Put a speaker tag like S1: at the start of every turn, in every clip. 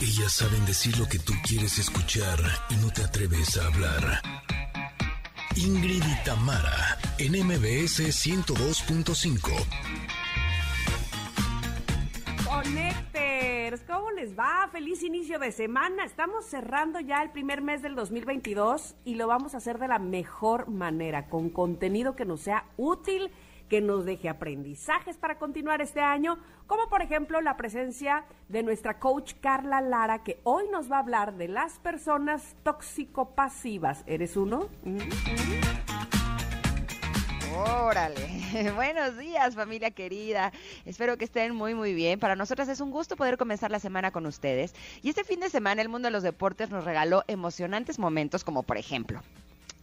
S1: Ellas saben decir lo que tú quieres escuchar y no te atreves a hablar. Ingrid y Tamara, en MBS 102.5.
S2: Connecters, ¿cómo les va? Feliz inicio de semana. Estamos cerrando ya el primer mes del 2022 y lo vamos a hacer de la mejor manera, con contenido que nos sea útil que nos deje aprendizajes para continuar este año, como por ejemplo la presencia de nuestra coach Carla Lara, que hoy nos va a hablar de las personas tóxico-pasivas. ¿Eres uno?
S3: Órale, buenos días familia querida, espero que estén muy muy bien, para nosotras es un gusto poder comenzar la semana con ustedes y este fin de semana el mundo de los deportes nos regaló emocionantes momentos como por ejemplo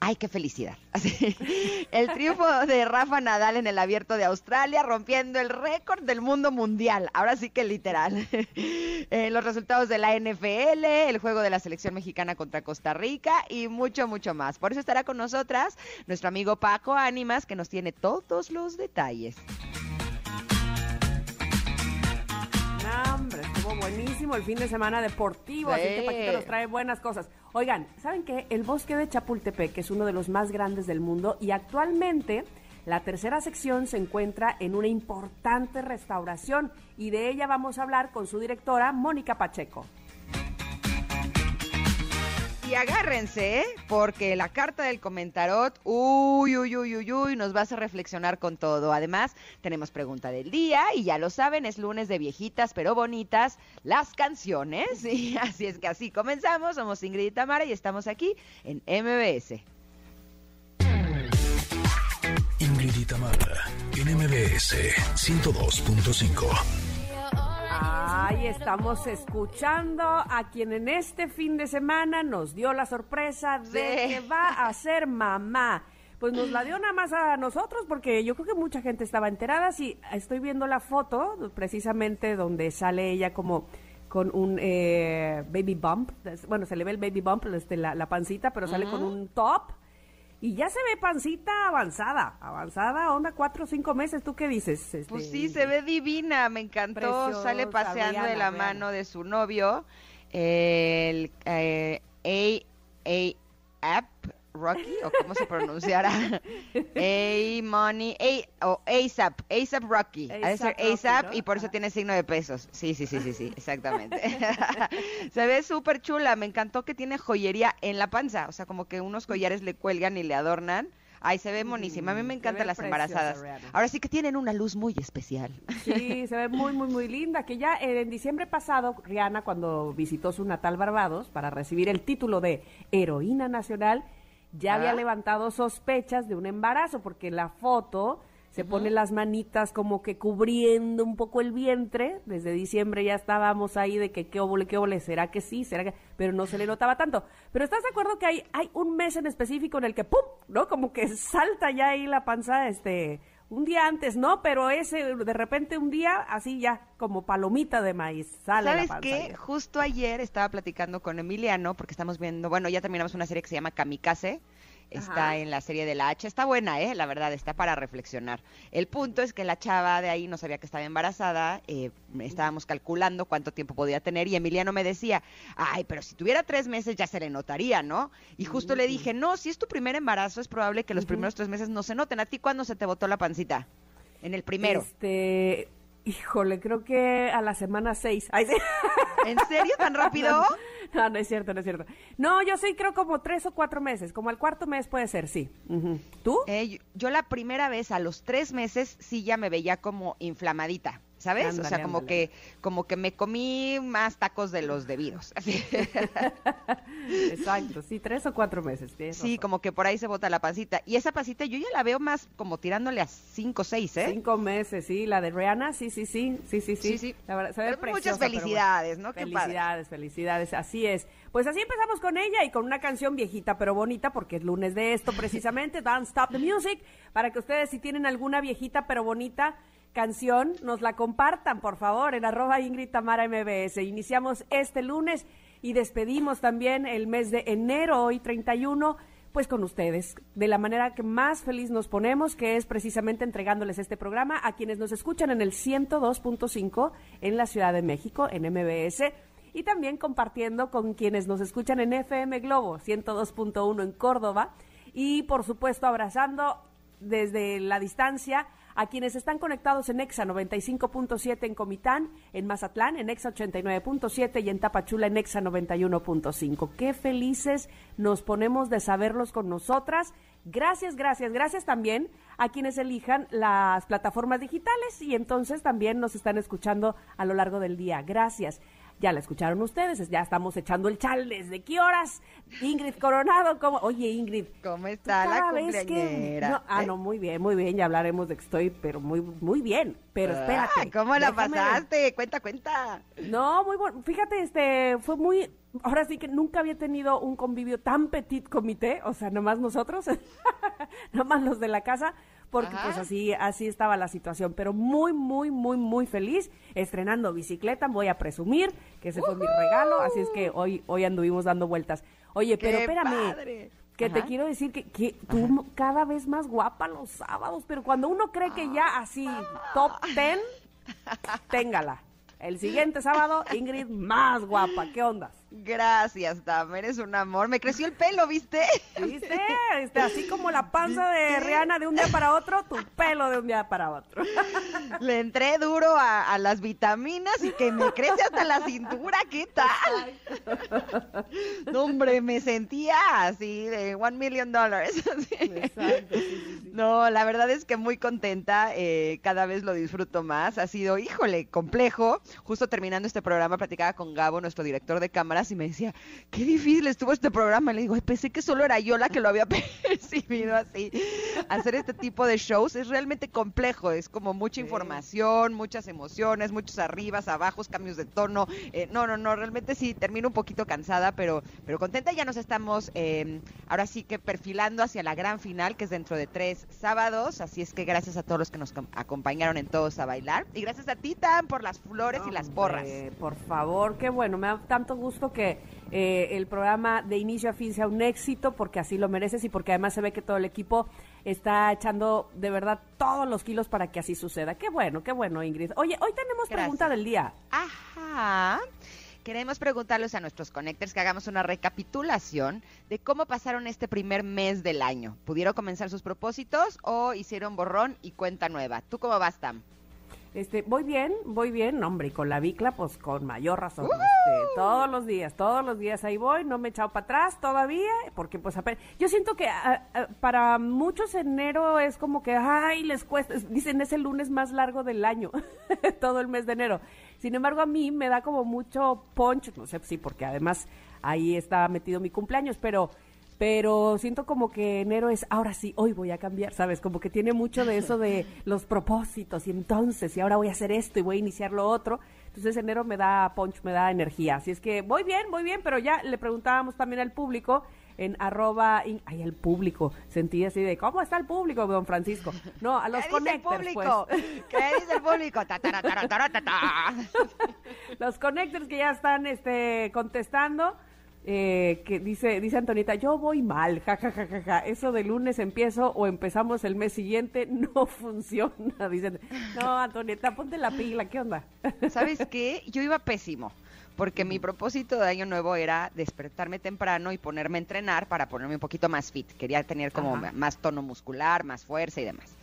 S3: ¡Ay, qué felicidad! el triunfo de Rafa Nadal en el abierto de Australia, rompiendo el récord del mundo mundial. Ahora sí que literal. Eh, los resultados de la NFL, el juego de la selección mexicana contra Costa Rica y mucho, mucho más. Por eso estará con nosotras nuestro amigo Paco Ánimas, que nos tiene todos los detalles.
S2: Buenísimo el fin de semana deportivo, así que Paquito nos trae buenas cosas. Oigan, ¿saben qué? El bosque de Chapultepec es uno de los más grandes del mundo y actualmente la tercera sección se encuentra en una importante restauración y de ella vamos a hablar con su directora, Mónica Pacheco.
S3: Y agárrense, ¿eh? porque la carta del comentarot, uy, uy, uy, uy, uy, nos va a reflexionar con todo. Además, tenemos pregunta del día y ya lo saben, es lunes de viejitas pero bonitas, las canciones. Así es que así comenzamos. Somos Ingrid y Tamara y estamos aquí en MBS.
S1: Ingrid y Tamara, en MBS 102.5.
S2: Ahí estamos escuchando a quien en este fin de semana nos dio la sorpresa de que va a ser mamá. Pues nos la dio nada más a nosotros porque yo creo que mucha gente estaba enterada. Sí, estoy viendo la foto precisamente donde sale ella como con un eh, baby bump. Bueno, se le ve el baby bump, este, la, la pancita, pero sale con un top y ya se ve pancita avanzada, avanzada, onda cuatro o cinco meses, ¿tú qué dices?
S3: Este, pues sí, se ve divina, me encantó, sale paseando de la mano de su novio, el eh, App, Rocky, o cómo se pronunciará, A Money, A, o ASAP, ASAP Rocky, ser ASAP y por eso tiene signo de pesos. Sí, sí, sí, sí, sí, exactamente. se ve súper chula, me encantó que tiene joyería en la panza, o sea, como que unos collares le cuelgan y le adornan. Ay, se ve monísima. A mí me encantan las embarazadas. Ahora sí que tienen una luz muy especial.
S2: Sí, se ve muy, muy, muy linda. Que ya en diciembre pasado, Rihanna, cuando visitó su natal Barbados para recibir el título de heroína nacional, ya había levantado sospechas de un embarazo, porque la foto se pone las manitas como que cubriendo un poco el vientre. Desde diciembre ya estábamos ahí de que qué óvole, qué óvole, será que sí, será que, pero no se le notaba tanto. Pero ¿estás de acuerdo que hay, hay un mes en específico en el que ¡pum! ¿no? Como que salta ya ahí la panza, este, un día antes, no, pero ese de repente un día así ya como palomita de maíz sale
S3: ¿Sabes qué? Justo ayer estaba platicando con Emiliano porque estamos viendo, bueno, ya terminamos una serie que se llama Kamikaze está en la serie de la H. Está buena, ¿eh? La verdad, está para reflexionar. El punto es que la chava de ahí no sabía que estaba embarazada, eh, estábamos calculando cuánto tiempo podía tener y Emiliano me decía, ay, pero si tuviera tres meses ya se le notaría, ¿no? Y justo le dije, no, si es tu primer embarazo es probable que los primeros tres meses no se noten. ¿A ti cuándo se te botó la pancita? En el primero.
S2: Este, Híjole, creo que a la semana seis.
S3: ¿En serio tan rápido?
S2: No, no, es cierto, no es cierto. No, yo sí creo como tres o cuatro meses, como al cuarto mes puede ser, sí. ¿Tú?
S3: Eh, yo la primera vez a los tres meses sí ya me veía como inflamadita. ¿Sabes? o sea, como que como que me comí más tacos de los debidos.
S2: Exacto, sí, tres o cuatro meses.
S3: Sí, como que por ahí se bota la pancita. Y esa pancita yo ya la veo más como tirándole a cinco o seis, ¿eh?
S2: Cinco meses, sí. La de Rihanna, sí, sí, sí, sí, sí, sí. sí,
S3: La verdad, se ve muchas felicidades, ¿no?
S2: felicidades, felicidades, así es. Pues así empezamos con ella y con una canción viejita pero bonita, porque es lunes de esto precisamente, Don't Stop the Music, para que ustedes si tienen alguna viejita pero bonita, canción, nos la compartan, por favor, en arroba Ingrid Tamara MBS. Iniciamos este lunes y despedimos también el mes de enero, hoy 31, pues con ustedes, de la manera que más feliz nos ponemos, que es precisamente entregándoles este programa a quienes nos escuchan en el 102.5 en la Ciudad de México, en MBS y también compartiendo con quienes nos escuchan en FM Globo 102.1 en Córdoba y por supuesto abrazando desde la distancia a quienes están conectados en EXA 95.7 en Comitán, en Mazatlán, en EXA 89.7 y en Tapachula en EXA 91.5. Qué felices nos ponemos de saberlos con nosotras. Gracias, gracias, gracias también a quienes elijan las plataformas digitales y entonces también nos están escuchando a lo largo del día. Gracias. Ya la escucharon ustedes, ya estamos echando el chal desde qué horas. Ingrid Coronado, ¿cómo? Oye, Ingrid.
S3: ¿Cómo está la cumpleañera?
S2: ah, ¿Eh? no, muy bien, muy bien, ya hablaremos de que estoy, pero muy, muy bien. Pero ah, espérate.
S3: ¿Cómo la pasaste? Cuenta, cuenta.
S2: No, muy bueno. Fíjate, este, fue muy, ahora sí que nunca había tenido un convivio tan petit comité, o sea, nomás nosotros, nomás los de la casa, porque pues así, así estaba la situación, pero muy, muy, muy, muy feliz, estrenando bicicleta, voy a presumir que ese fue mi regalo, así es que hoy, hoy anduvimos dando vueltas. Oye, pero espérame. Que te quiero decir que, que tú cada vez más guapa los sábados, pero cuando uno cree que ya así top ten, téngala. El siguiente sábado, Ingrid más guapa. ¿Qué ondas?
S3: Gracias, Tam, eres un amor. Me creció el pelo, ¿viste?
S2: ¿Viste? Este, así como la panza de Rihanna de un día para otro, tu pelo de un día para otro.
S3: Le entré duro a, las vitaminas y que me crece hasta la cintura, ¿qué tal? No, hombre, me sentía así de one million dollars. Exacto, No, la verdad es que muy contenta, eh, cada vez lo disfruto más. Ha sido, híjole, complejo. Justo terminando este programa, platicaba con Gabo, nuestro director de cámara y me decía, qué difícil estuvo este programa. Le digo, pensé que solo era yo la que lo había percibido así. Hacer este tipo de shows es realmente complejo, es como mucha información, muchas emociones, muchos arribas, abajos, cambios de tono. Eh, no, no, no, realmente sí, termino un poquito cansada, pero, pero contenta. Ya nos estamos em, ahora sí que perfilando hacia la gran final, que es dentro de tres sábados. Así es que gracias a todos los que nos acompañaron en Todos a Bailar. Y gracias a ti, Tan, por las flores y las porras.
S2: Por favor, qué bueno, me da tanto gusto que eh, el programa de inicio a fin sea un éxito, porque así lo mereces y porque además se ve que todo el equipo está echando de verdad todos los kilos para que así suceda. Qué bueno, qué bueno, Ingrid. Oye, hoy tenemos pregunta del día.
S3: Ajá. Queremos preguntarles a nuestros connectors que hagamos una recapitulación de cómo pasaron este primer mes del año. ¿Pudieron comenzar sus propósitos o hicieron borrón y cuenta nueva? ¿Tú cómo vas, Tam?
S2: Este, voy bien, voy bien, hombre, y con la bicla, pues con mayor razón. Este, todos los días, todos los días ahí voy, no me he echado para atrás todavía, porque pues apenas, yo siento que ah, ah, para muchos enero es como que, ay, les cuesta, dicen es el lunes más largo del año, todo el mes de enero. Sin embargo, a mí me da como mucho punch, no sé si porque además ahí está metido mi cumpleaños, pero pero siento como que enero es, ahora sí, hoy voy a cambiar, ¿sabes? Como que tiene mucho de eso de los propósitos y entonces, y ahora voy a hacer esto y voy a iniciar lo otro. Entonces enero me da punch, me da energía. Así es que voy bien, voy bien, pero ya le preguntábamos también al público en arroba, ay, el público, sentí así de, ¿cómo está el público, don Francisco? No, a los connectors, pues.
S3: ¿Qué dice el público?
S2: los connectors que ya están este, contestando, eh, que dice, dice Antonita, yo voy mal, ja, Eso de lunes empiezo o empezamos el mes siguiente no funciona. Dicen, no, Antonieta, ponte la pila, ¿qué onda?
S3: ¿Sabes qué? Yo iba pésimo, porque mi propósito de año nuevo era despertarme temprano y ponerme a entrenar para ponerme un poquito más fit. Quería tener como más tono muscular, más fuerza y demás.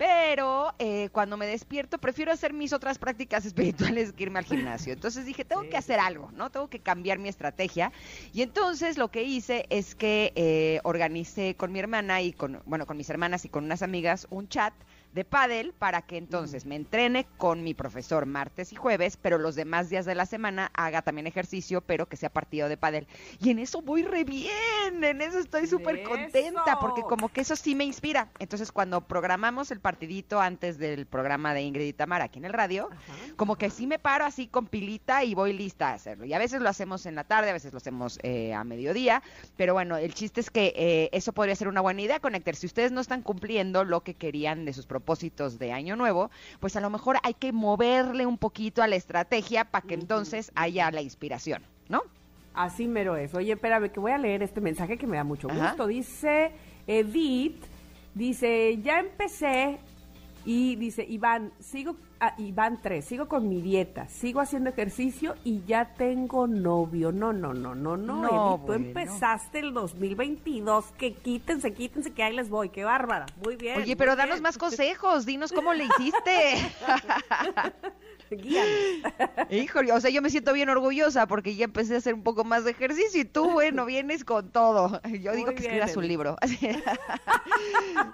S3: Pero eh, cuando me despierto, prefiero hacer mis otras prácticas espirituales que irme al gimnasio. Entonces dije, tengo que hacer algo, ¿no? Tengo que cambiar mi estrategia. Y entonces lo que hice es que eh, organicé con mi hermana y con, bueno, con mis hermanas y con unas amigas un chat de pádel para que entonces me entrene con mi profesor martes y jueves, pero los demás días de la semana haga también ejercicio, pero que sea partido de pádel. Y en eso voy re bien, en eso estoy súper contenta, porque como que eso sí me inspira. Entonces cuando programamos el partidito antes del programa de Ingrid y Tamara aquí en el radio, como que sí me paro así con pilita y voy lista a hacerlo. Y a veces lo hacemos en la tarde, a veces lo hacemos eh, a mediodía, pero bueno, el chiste es que eh, eso podría ser una buena idea, conectar. Si ustedes no están cumpliendo lo que querían de sus propuestas, propósitos de año nuevo, pues a lo mejor hay que moverle un poquito a la estrategia para que entonces haya la inspiración, ¿no?
S2: Así mero es. Oye, espérame, que voy a leer este mensaje que me da mucho gusto. Dice Edith, dice, ya empecé Y dice, Iván, sigo, ah, Iván 3, sigo con mi dieta, sigo haciendo ejercicio y ya tengo novio. No, no, no, no, no,
S3: No,
S2: Tú
S3: bueno.
S2: empezaste el 2022, que quítense, quítense, que ahí les voy, qué bárbara. Muy bien.
S3: Oye, pero
S2: bien.
S3: danos más consejos, dinos cómo le hiciste.
S2: Guíanos.
S3: Híjole, o sea, yo me siento bien orgullosa porque ya empecé a hacer un poco más de ejercicio y tú, bueno, vienes con todo. Yo digo que
S2: bien,
S3: escribas un libro.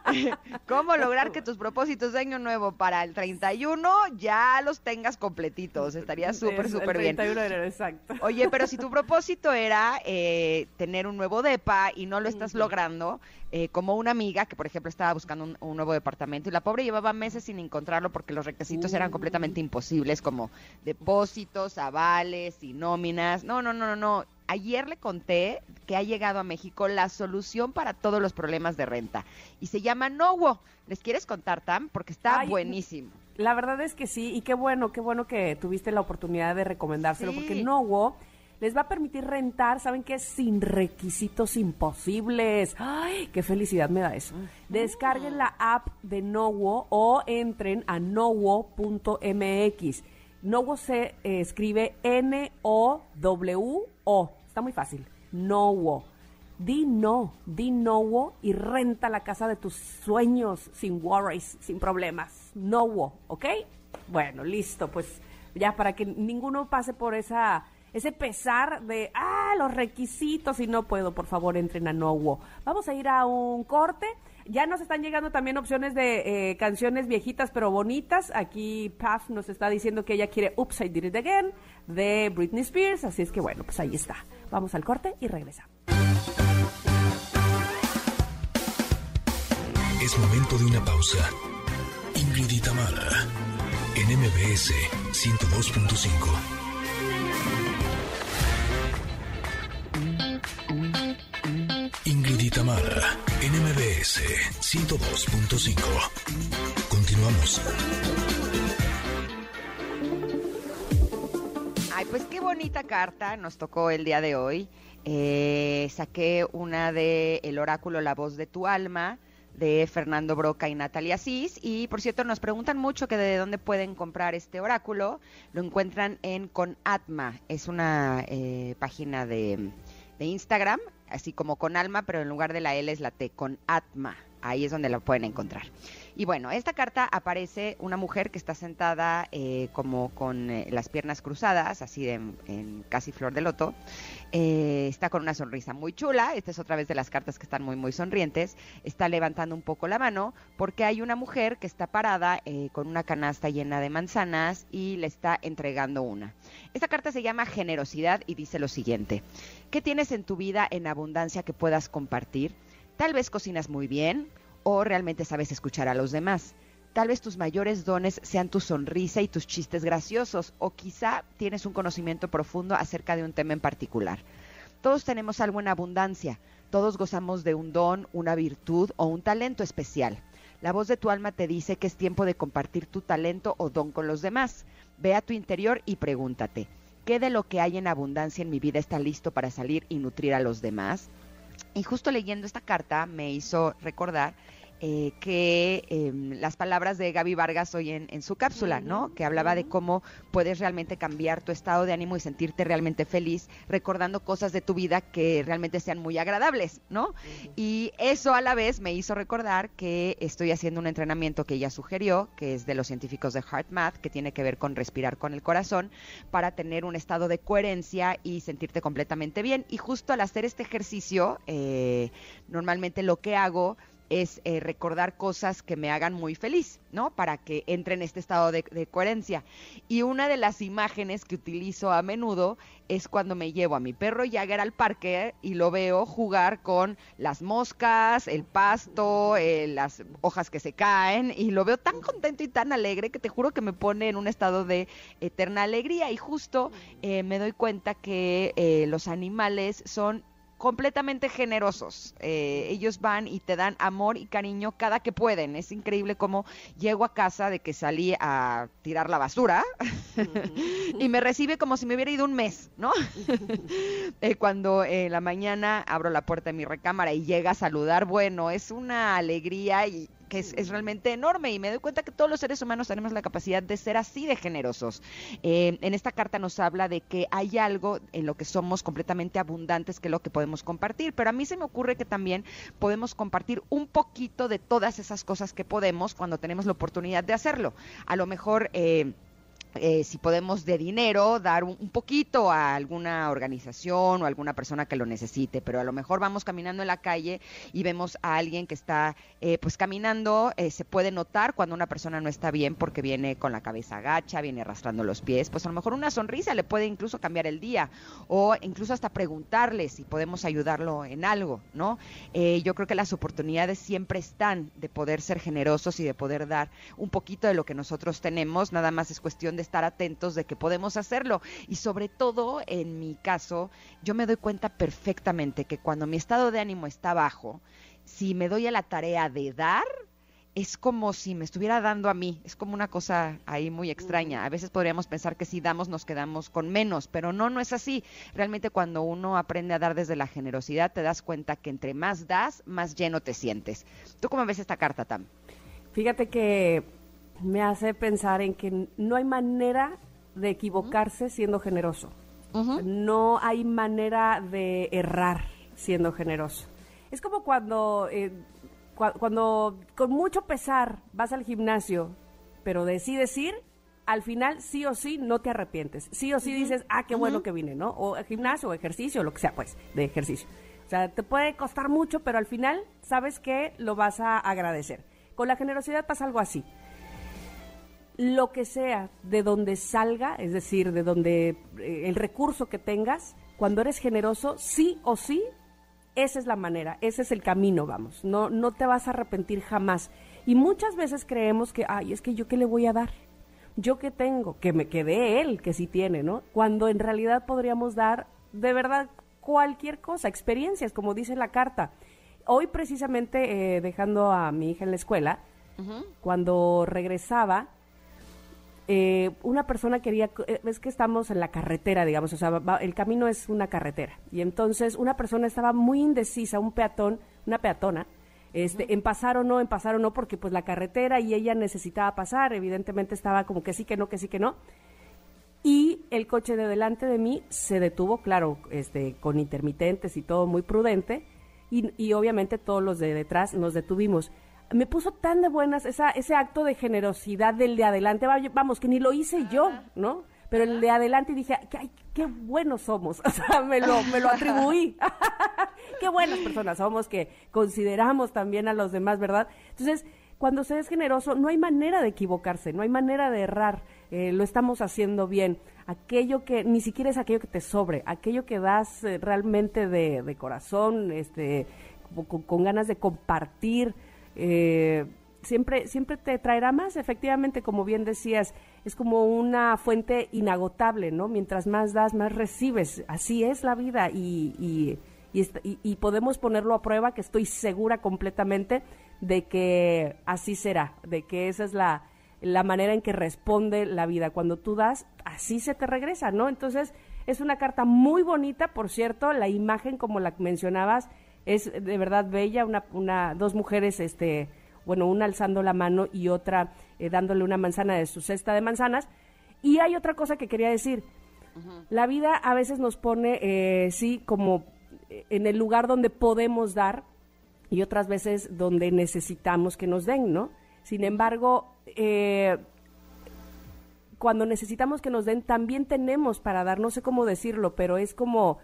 S3: ¿Cómo lograr que tus propósitos de año nuevo para el 31 ya los tengas completitos? Estaría súper, súper
S2: el
S3: bien.
S2: 31 de enero, exacto.
S3: Oye, pero si tu propósito era eh, tener un nuevo DEPA y no lo estás logrando, eh, como una amiga que, por ejemplo, estaba buscando un, un nuevo departamento y la pobre llevaba meses sin encontrarlo porque los requisitos eran completamente imposibles, como depósitos, avales y nóminas. No, no, no, no, no. Ayer le conté que ha llegado a México la solución para todos los problemas de renta y se llama Nowo. ¿Les quieres contar, Tam? Porque está
S2: Ay,
S3: buenísimo.
S2: La verdad es que sí, y qué bueno, qué bueno que tuviste la oportunidad de recomendárselo,
S3: Sí.
S2: porque Nowo les va a permitir rentar, ¿saben qué? Sin requisitos imposibles. ¡Ay, qué felicidad me da eso! Descarguen la app de Nowo o entren a nowo.mx. Nowo se eh, escribe N-O-W-O. Está muy fácil. Nowo. Di no, di no y renta la casa de tus sueños sin worries, sin problemas. No, ¿ok? Bueno, listo, pues ya para que ninguno pase por esa ese pesar de, ah, los requisitos y no puedo, por favor, entren a Nowo. Vamos a ir a un corte. Ya nos están llegando también opciones de eh, canciones viejitas pero bonitas. Aquí Paf nos está diciendo que ella quiere Oops, I Did It Again de Britney Spears. Así es que bueno, pues ahí está. Vamos al corte y regresamos.
S1: Es momento de una pausa. Ingrid Tamara, en MBS 102.5. Tamara, en MBS 102.5. Continuamos.
S3: Ay, pues qué bonita carta nos tocó el día de hoy. Eh, saqué una de El oráculo La voz de tu alma de Fernando Broca y Natalia Asís. Y por cierto, nos preguntan mucho que de dónde pueden comprar este oráculo. Lo encuentran en Conatma. Es una eh, página de, de Instagram, así como con alma, pero en lugar de la L es la T, con Atma. Ahí es donde la pueden encontrar. Y bueno, esta carta aparece una mujer que está sentada eh, como con eh, las piernas cruzadas, así de, en casi flor de loto. Eh, está con una sonrisa muy chula. Esta es otra vez de las cartas que están muy, muy sonrientes. Está levantando un poco la mano porque hay una mujer que está parada eh, con una canasta llena de manzanas y le está entregando una. Esta carta se llama Generosidad y dice lo siguiente. ¿Qué tienes en tu vida en abundancia que puedas compartir? Tal vez cocinas muy bien o realmente sabes escuchar a los demás. Tal vez tus mayores dones sean tu sonrisa y tus chistes graciosos, o quizá tienes un conocimiento profundo acerca de un tema en particular. Todos tenemos algo en abundancia, todos gozamos de un don, una virtud o un talento especial. La voz de tu alma te dice que es tiempo de compartir tu talento o don con los demás. Ve a tu interior y pregúntate, ¿qué de lo que hay en abundancia en mi vida está listo para salir y nutrir a los demás? Y justo leyendo esta carta me hizo recordar eh, que eh, las palabras de Gaby Vargas hoy en, en su cápsula, ¿no? Que hablaba de cómo puedes realmente cambiar tu estado de ánimo y sentirte realmente feliz recordando cosas de tu vida que realmente sean muy agradables, ¿no? Y eso a la vez me hizo recordar que estoy haciendo un entrenamiento que ella sugirió, que es de los científicos de HeartMath, que tiene que ver con respirar con el corazón para tener un estado de coherencia y sentirte completamente bien. Y justo al hacer este ejercicio, eh, normalmente lo que hago es eh, recordar cosas que me hagan muy feliz, ¿no? Para que entre en este estado de, coherencia. Y una de las imágenes que utilizo a menudo es cuando me llevo a mi perro Jagger al parque y lo veo jugar con las moscas, el pasto, eh, las hojas que se caen y lo veo tan contento y tan alegre que te juro que me pone en un estado de eterna alegría y justo eh, me doy cuenta que los animales son completamente generosos. Eh, ellos van y te dan amor y cariño cada que pueden. Es increíble cómo llego a casa de que salí a tirar la basura y me recibe como si me hubiera ido un mes, ¿no? eh, cuando en eh, la mañana abro la puerta de mi recámara y llega a saludar, bueno, es una alegría y que es, realmente enorme y me doy cuenta que todos los seres humanos tenemos la capacidad de ser así de generosos. Eh, en esta carta nos habla de que hay algo en lo que somos completamente abundantes que es lo que podemos compartir, pero a mí se me ocurre que también podemos compartir un poquito de todas esas cosas que podemos cuando tenemos la oportunidad de hacerlo. A lo mejor... Eh, eh, si podemos de dinero dar un, poquito a alguna organización o alguna persona que lo necesite, pero a lo mejor vamos caminando en la calle y vemos a alguien que está eh, pues caminando, eh, se puede notar cuando una persona no está bien porque viene con la cabeza agacha, viene arrastrando los pies, pues a lo mejor una sonrisa le puede incluso cambiar el día o incluso hasta preguntarle si podemos ayudarlo en algo, ¿no? yo creo que las oportunidades siempre están de poder ser generosos y de poder dar un poquito de lo que nosotros tenemos, nada más es cuestión de estar atentos de que podemos hacerlo. Y sobre todo, en mi caso, yo me doy cuenta perfectamente que cuando mi estado de ánimo está bajo, si me doy a la tarea de dar, es como si me estuviera dando a mí. Es como una cosa ahí muy extraña. A veces podríamos pensar que si damos nos quedamos con menos, pero no, no es así. Realmente cuando uno aprende a dar desde la generosidad, te das cuenta que entre más das, más lleno te sientes. ¿Tú cómo ves esta carta, Tam?
S2: Fíjate que me hace pensar en que no hay manera de equivocarse siendo generoso. No hay manera de errar siendo generoso. Es como cuando, eh, cuando con mucho pesar vas al gimnasio, pero decides ir, al final sí o sí no te arrepientes. Sí o sí dices, ah, qué bueno que vine, ¿no? O gimnasio o ejercicio, lo que sea, pues, de ejercicio. O sea, te puede costar mucho, pero al final sabes que lo vas a agradecer. Con la generosidad pasa algo así lo que sea de donde salga, es decir, de donde eh, el recurso que tengas, cuando eres generoso, sí o sí, esa es la manera, ese es el camino, vamos. No, no te vas a arrepentir jamás. Y muchas veces creemos que, ay, es que yo qué le voy a dar. Yo qué tengo, que me quede él, que sí tiene, ¿no? Cuando en realidad podríamos dar de verdad cualquier cosa, experiencias, como dice la carta. Hoy precisamente, eh, dejando a mi hija en la escuela, cuando regresaba, eh, una persona quería, eh, es que estamos en la carretera, digamos, o sea, el camino es una carretera. Y entonces una persona estaba muy indecisa, un peatón, una peatona, este, en pasar o no, en pasar o no, porque pues la carretera y ella necesitaba pasar, evidentemente estaba como que sí, que no, que sí, que no. Y el coche de delante de mí se detuvo, claro, este, con intermitentes y todo muy prudente, y, y obviamente todos los de detrás nos detuvimos me puso tan de buenas esa, ese acto de generosidad del de adelante, vamos, que ni lo hice yo, ¿no? Pero el de adelante dije, ay, qué buenos somos, o sea, me lo, me lo atribuí. qué buenas personas somos que consideramos también a los demás, ¿verdad? Entonces, cuando se es generoso, no hay manera de equivocarse, no hay manera de errar, eh, lo estamos haciendo bien. Aquello que, ni siquiera es aquello que te sobre, aquello que das eh, realmente de, de, corazón, este, con ganas de compartir, eh, siempre, siempre te traerá más, efectivamente, como bien decías, es como una fuente inagotable, ¿no? Mientras más das, más recibes. Así es la vida y, y, y, podemos ponerlo a prueba, que estoy segura completamente de que así será, de que esa es la, la manera en que responde la vida. Cuando tú das, así se te regresa, ¿no? Entonces, es una carta muy bonita, por cierto, la imagen, como la mencionabas, es de verdad bella, una, una, dos mujeres, este, bueno, una alzando la mano y otra eh, dándole una manzana de su cesta de manzanas. Y hay otra cosa que quería decir. La vida a veces nos pone, eh, sí, como eh, en el lugar donde podemos dar y otras veces donde necesitamos que nos den, ¿no? Sin embargo, cuando necesitamos que nos den, también tenemos para dar, no sé cómo decirlo, pero es como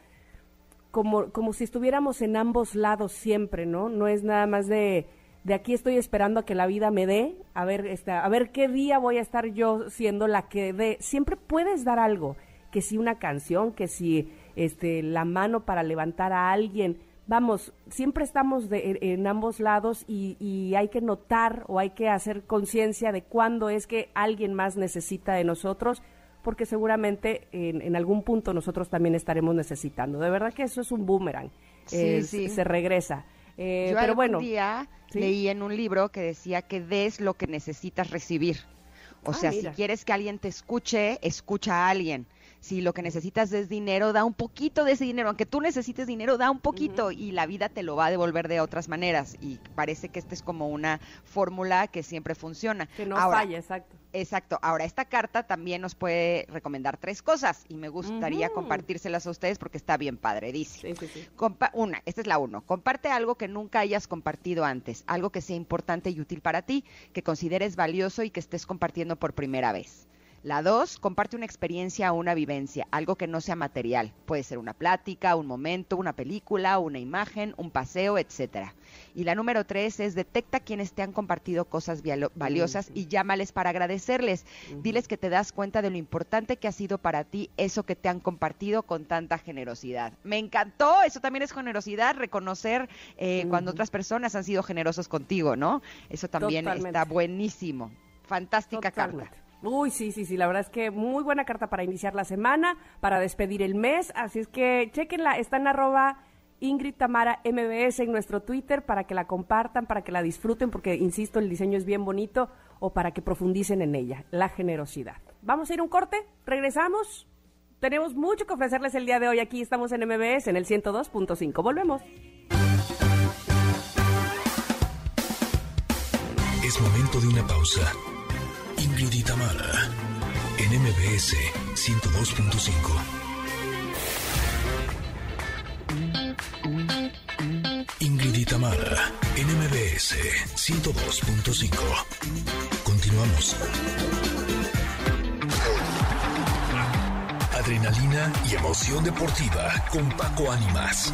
S2: como, como si estuviéramos en ambos lados siempre, ¿no? No es nada más de, de aquí estoy esperando a que la vida me dé, a ver, este, a ver qué día voy a estar yo siendo la que dé. Siempre puedes dar algo, que si una canción, que si este, la mano para levantar a alguien. Vamos, siempre estamos de, en ambos lados y, y hay que notar o hay que hacer conciencia de cuándo es que alguien más necesita de nosotros porque seguramente en, algún punto nosotros también estaremos necesitando. De verdad que eso es un boomerang, sí, sí. se regresa.
S3: Eh, Yo pero bueno, día leí en un libro que decía que des lo que necesitas recibir. O ah, sea, si quieres que alguien te escuche, escucha a alguien. Si lo que necesitas es dinero, da un poquito de ese dinero. Aunque tú necesites dinero, da un poquito y la vida te lo va a devolver de otras maneras. Y parece que esta es como una fórmula que siempre funciona.
S2: Que no falla, exacto.
S3: Exacto. Ahora, esta carta también nos puede recomendar tres cosas y me gustaría compartírselas a ustedes porque está bien padre. Dice, sí, sí, sí. una, esta es la uno. Comparte algo que nunca hayas compartido antes, algo que sea importante y útil para ti, que consideres valioso y que estés compartiendo por primera vez. La dos, comparte una experiencia o una vivencia, algo que no sea material. Puede ser una plática, un momento, una película, una imagen, un paseo, etcétera. Y la número tres es detecta quienes te han compartido cosas valiosas y llámales para agradecerles. Diles que te das cuenta de lo importante que ha sido para ti eso que te han compartido con tanta generosidad. Me encantó, eso también es generosidad, reconocer eh, cuando otras personas han sido generosos contigo, ¿no? Eso también está buenísimo. Fantástica carta.
S2: Uy, sí, sí, sí, la verdad es que muy buena carta para iniciar la semana, para despedir el mes, así es que chequenla, está en arroba Ingrid Tamara MBS en nuestro Twitter para que la compartan, para que la disfruten, porque, insisto, el diseño es bien bonito, o para que profundicen en ella, la generosidad. Vamos a ir un corte, regresamos, tenemos mucho que ofrecerles el día de hoy, aquí estamos en MBS en el 102.5, volvemos.
S1: Es momento de una pausa. Tamara, en MBS 102.5. Ingrid y Tamara, en MBS 102.5. Continuamos. Adrenalina y emoción deportiva con Paco Ánimas.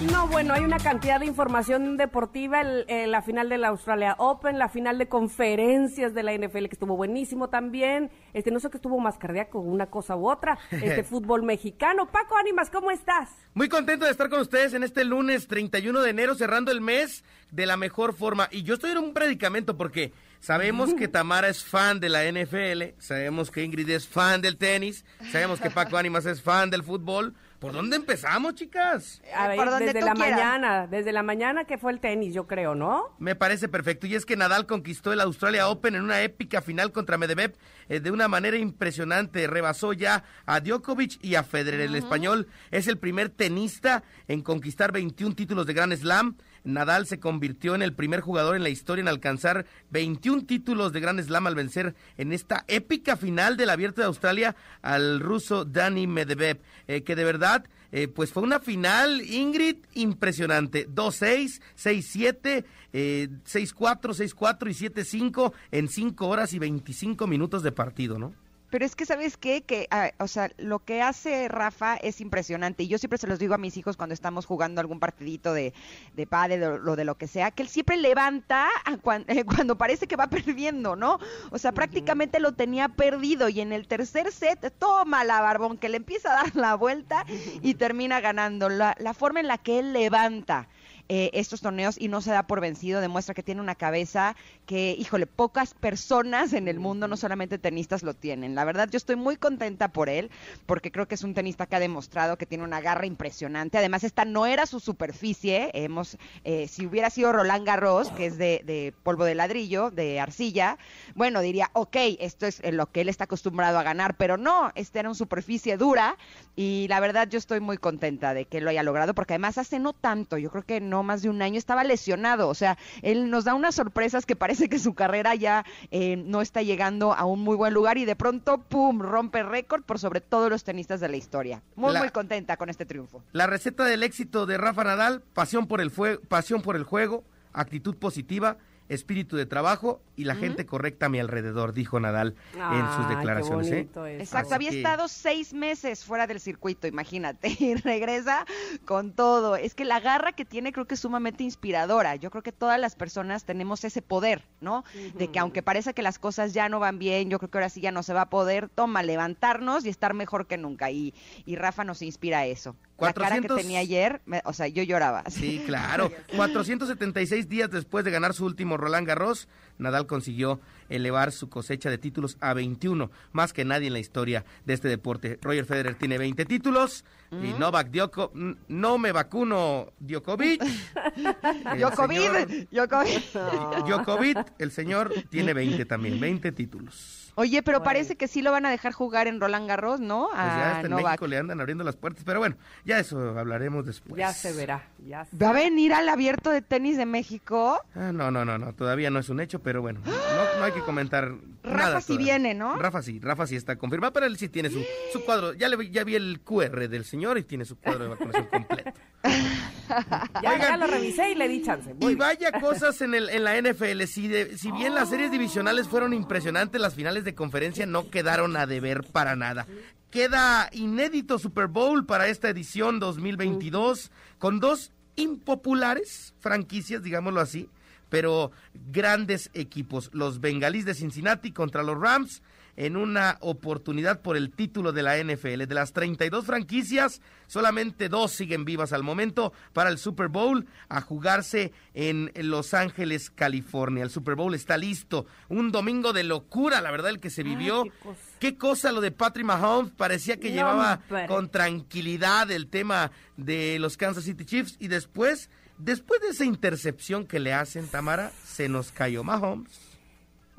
S2: No, bueno, hay una cantidad de información deportiva, el, la final de la Australia Open, la final de conferencias de la NFL que estuvo buenísimo también, este no sé qué estuvo más cardíaco, una cosa u otra, este fútbol mexicano. Paco Ánimas, ¿cómo estás?
S4: Muy contento de estar con ustedes en este lunes 31 de enero, cerrando el mes de la mejor forma. Y yo estoy en un predicamento porque sabemos que Tamara es fan de la NFL, sabemos que Ingrid es fan del tenis, sabemos que Paco Ánimas es fan del fútbol ¿Por dónde empezamos, chicas?
S2: A ver, desde la mañana, desde la mañana que fue el tenis, yo creo, ¿no?
S4: Me parece perfecto. Y es que Nadal conquistó el Australia Open en una épica final contra Medvedev eh, de una manera impresionante. Rebasó ya a Djokovic y a Federer. El español es el primer tenista en conquistar 21 títulos de Grand Slam. Nadal se convirtió en el primer jugador en la historia en alcanzar 21 títulos de Grand Slam al vencer en esta épica final del Abierto de Australia al ruso Dani Medvedev, eh, que de verdad eh, pues fue una final, Ingrid, impresionante. 2-6, 6-7, 6-4, 6-4 y 7-5 en 5 horas y 25 minutos de partido, ¿no?
S3: Pero es que, ¿sabes qué? Que, ah, o sea, lo que hace Rafa es impresionante. Y yo siempre se los digo a mis hijos cuando estamos jugando algún partidito de, de padre o lo de lo que sea, que él siempre levanta cuando, parece que va perdiendo, ¿no? O sea, prácticamente lo tenía perdido. Y en el tercer set, toma la barbón, que le empieza a dar la vuelta y termina ganando. La, la forma en la que él levanta eh, estos torneos y no se da por vencido, demuestra que tiene una cabeza que, híjole, pocas personas en el mundo, no solamente tenistas, lo tienen. La verdad, yo estoy muy contenta por él, porque creo que es un tenista que ha demostrado que tiene una garra impresionante. Además, esta no era su superficie. Hemos, eh, si hubiera sido Roland Garros, que es de, polvo de ladrillo, de arcilla, bueno, diría, ok, esto es lo que él está acostumbrado a ganar, pero no, esta era una superficie dura y la verdad yo estoy muy contenta de que lo haya logrado, porque además hace no tanto, yo creo que no más de un año, estaba lesionado. O sea, él nos da unas sorpresas que parece que su carrera ya eh, no está llegando a un muy buen lugar y de pronto, ¡pum!, rompe récord por sobre todos los tenistas de la historia. Muy, muy contenta con este triunfo.
S4: La receta del éxito de Rafa Nadal, pasión por el, pasión por el juego, actitud positiva espíritu de trabajo y la gente correcta a mi alrededor, dijo Nadal en sus declaraciones. ¿eh?
S3: Exacto, había estado seis meses fuera del circuito, imagínate, y regresa con todo. Es que la garra que tiene creo que es sumamente inspiradora. Yo creo que todas las personas tenemos ese poder, ¿no? De que aunque parece que las cosas ya no van bien, yo creo que ahora sí ya no se va a poder, toma, levantarnos y estar mejor que nunca. Y, y Rafa nos inspira a eso. La cara que tenía ayer, o sea, yo lloraba.
S4: Sí, claro. 476 días después de ganar su último Roland Garros, Nadal consiguió elevar su cosecha de títulos a 21, más que nadie en la historia de este deporte. Roger Federer tiene 20 títulos y Novak Djokovic, no me vacuno Djokovic.
S3: Djokovic, Djokovic.
S4: Djokovic, el señor tiene 20 también, 20 títulos.
S3: Oye, pero parece que sí lo van a dejar jugar en Roland Garros, ¿no?
S4: Pues ya hasta en México le andan abriendo las puertas, pero bueno, ya eso hablaremos después.
S2: Ya se verá, ya se
S3: ¿Va a venir al abierto de tenis de México?
S4: Ah, no, no, no, no, todavía no es un hecho, pero bueno, no, hay que comentar
S3: Rafa sí viene, ¿no?
S4: Rafa sí, Rafa sí está confirmado, pero él sí tiene su, su cuadro, ya, le, ya vi el QR del señor y tiene su cuadro de vacunación completo.
S2: ya, lo revisé y le di chance.
S4: y vaya cosas en, el, en la NFL. Si, si bien las series divisionales fueron impresionantes, las finales de conferencia no quedaron a deber para nada. Queda inédito Super Bowl para esta edición 2022 con dos impopulares franquicias, digámoslo así, pero grandes equipos. Los Bengalís de Cincinnati contra los Rams en una oportunidad por el título de la NFL. De las 32 franquicias, solamente dos siguen vivas al momento para el Super Bowl a jugarse en Los Ángeles, California. El Super Bowl está listo. Un domingo de locura, la verdad, el que se vivió. qué, cosa. lo de Patrick Mahomes. Parecía que llevaba con tranquilidad el tema de los Kansas City Chiefs y después, después de esa intercepción que le hacen, Tamara, se nos cayó Mahomes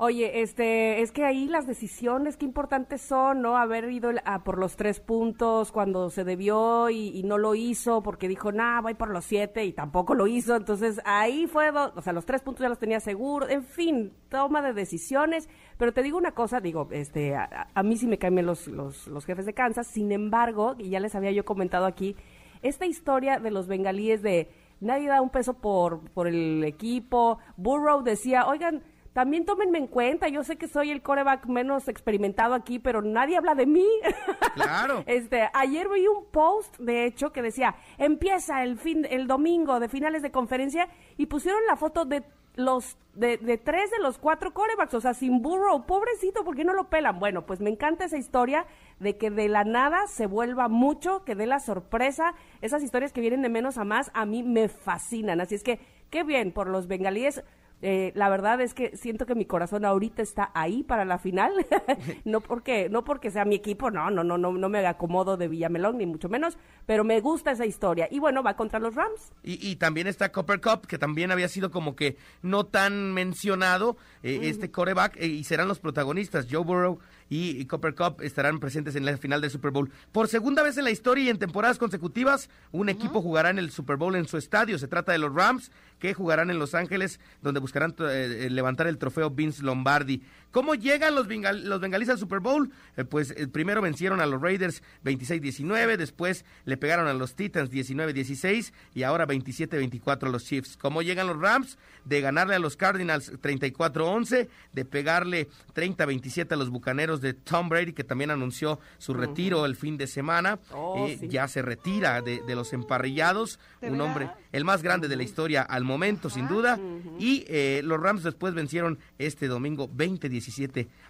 S2: Oye, este, es que ahí las decisiones, qué importantes son, ¿no? Haber ido a por los tres puntos cuando se debió y, no lo hizo porque dijo, nah, voy por los siete y tampoco lo hizo. Entonces ahí fue, o sea, los tres puntos ya los tenía seguro. En fin, toma de decisiones. Pero te digo una cosa, digo, este, a, mí sí me caen los, los, los jefes de Kansas. Sin embargo, y ya les había yo comentado aquí, esta historia de los bengalíes de nadie da un peso por, por el equipo. Burrow decía, oigan, también tómenme en cuenta, yo sé que soy el coreback menos experimentado aquí, pero nadie habla de mí.
S4: Claro.
S2: este, ayer vi un post, de hecho, que decía, empieza el fin, el domingo de finales de conferencia, y pusieron la foto de los de, de, tres de los cuatro corebacks, o sea, sin burro, pobrecito, ¿por qué no lo pelan? Bueno, pues me encanta esa historia de que de la nada se vuelva mucho, que dé la sorpresa, esas historias que vienen de menos a más, a mí me fascinan, así es que, qué bien por los bengalíes, eh, la verdad es que siento que mi corazón ahorita está ahí para la final, no porque no porque sea mi equipo, no, no, no, no, no me acomodo de Villamelón ni mucho menos, pero me gusta esa historia y bueno va contra los Rams.
S4: Y, también está Copper Cup que también había sido como que no tan mencionado eh, este coreback eh, y serán los protagonistas Joe Burrow y Copper Cup estarán presentes en la final del Super Bowl. Por segunda vez en la historia y en temporadas consecutivas, un equipo jugará en el Super Bowl en su estadio. Se trata de los Rams, que jugarán en Los Ángeles, donde buscarán eh, levantar el trofeo Vince Lombardi. ¿Cómo llegan los, los bengalíes al Super Bowl? Eh, pues eh, primero vencieron a los Raiders 26-19, después le pegaron a los Titans 19-16 y ahora 27-24 a los Chiefs. ¿Cómo llegan los Rams? De ganarle a los Cardinals 34-11, de pegarle 30-27 a los Bucaneros de Tom Brady, que también anunció su retiro el fin de semana. Oh, eh, ya se retira de, los emparrillados, un hombre, el más grande de la historia al momento, sin duda. Y los Rams después vencieron este domingo 20 17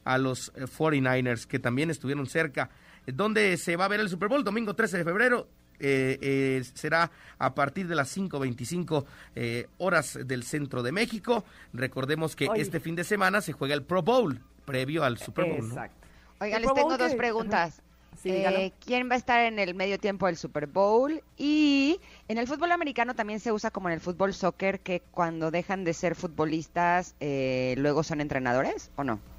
S4: a los 49ers, eh, que también estuvieron cerca. ¿Dónde se va a ver el Super Bowl? Domingo 13 de febrero. Eh, eh, será a partir de las 5.25 horas del centro de México. Recordemos que este fin de semana se juega el Pro Bowl, previo al Super Bowl.
S3: Exacto. Oiga, les tengo dos preguntas. ¿Quién va a estar en el medio tiempo del Super Bowl? Y en el fútbol americano también se usa como en el fútbol soccer que cuando dejan de ser futbolistas luego son entrenadores o no?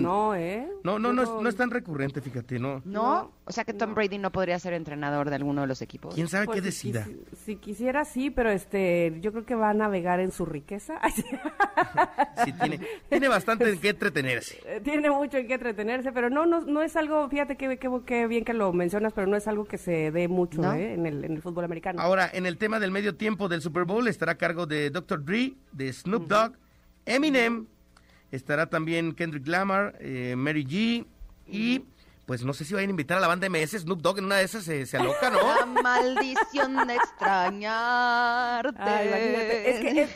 S2: No, ¿eh?
S4: No, no, no, es, no es tan recurrente, fíjate, ¿no?
S3: ¿No? O sea que Tom Brady no podría ser entrenador de alguno de los equipos.
S4: ¿Quién sabe qué pues, decida?
S2: Si, quisiera, sí, pero este, yo creo que va a navegar en su riqueza.
S4: sí, tiene, tiene bastante en qué entretenerse.
S2: Eh, tiene mucho en qué entretenerse, pero no, no, no es algo, fíjate qué que, bien que lo mencionas, pero no es algo que se dé mucho ¿eh? en, el, en el fútbol americano.
S4: Ahora, en el tema del medio tiempo del Super Bowl estará a cargo de Dr. Dre, de Snoop Dogg, Eminem, Estará también Kendrick Lamar, eh, Mary G. Y pues no sé si vayan a invitar a la banda MS, Snoop Dogg en una de esas se, se aloca, ¿no?
S3: La maldición de extrañarte.
S2: Es que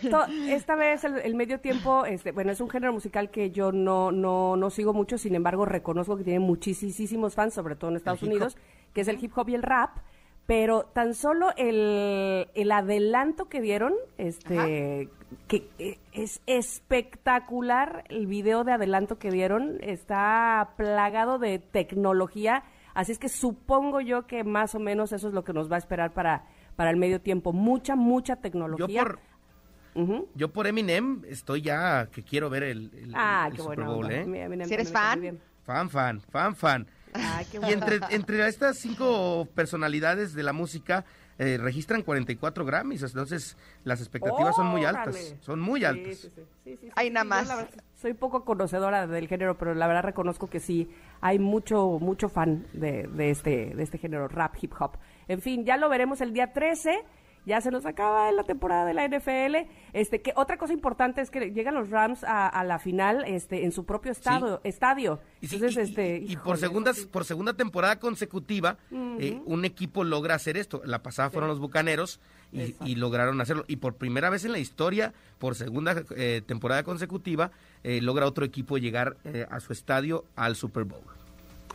S2: esta vez el, medio tiempo, este, bueno, es un género musical que yo no, no, no sigo mucho, sin embargo reconozco que tiene muchísimos fans, sobre todo en Estados Unidos, que es el hip hop y el rap pero tan solo el, el adelanto que dieron, este, que es espectacular el video de adelanto que dieron, está plagado de tecnología, así es que supongo yo que más o menos eso es lo que nos va a esperar para, para el medio tiempo, mucha, mucha tecnología.
S4: Yo por, yo por Eminem estoy ya que quiero ver el,
S2: ah, qué
S4: Super
S2: bueno,
S4: Bowl, ¿eh?
S3: ¿Si eres fan?
S4: Fan, fan, fan, fan. Y entre, entre estas cinco personalidades de la música, eh, registran 44 Grammys, entonces las expectativas son muy altas, son muy altas. Sí,
S3: sí, sí. hay nada más.
S2: soy poco conocedora del género, pero la verdad reconozco que sí hay mucho mucho fan de, de este de este género rap hip hop. En fin, ya lo veremos el día 13 ya se nos acaba la temporada de la NFL. Este, que otra cosa importante es que llegan los Rams a, la final, este, en su propio estado, estadio.
S4: Y, este, y, por segundas, por segunda temporada consecutiva, eh, un equipo logra hacer esto. La pasada fueron los Bucaneros y, lograron hacerlo. Y por primera vez en la historia, por segunda eh, temporada consecutiva, eh, logra otro equipo llegar a su estadio al Super Bowl.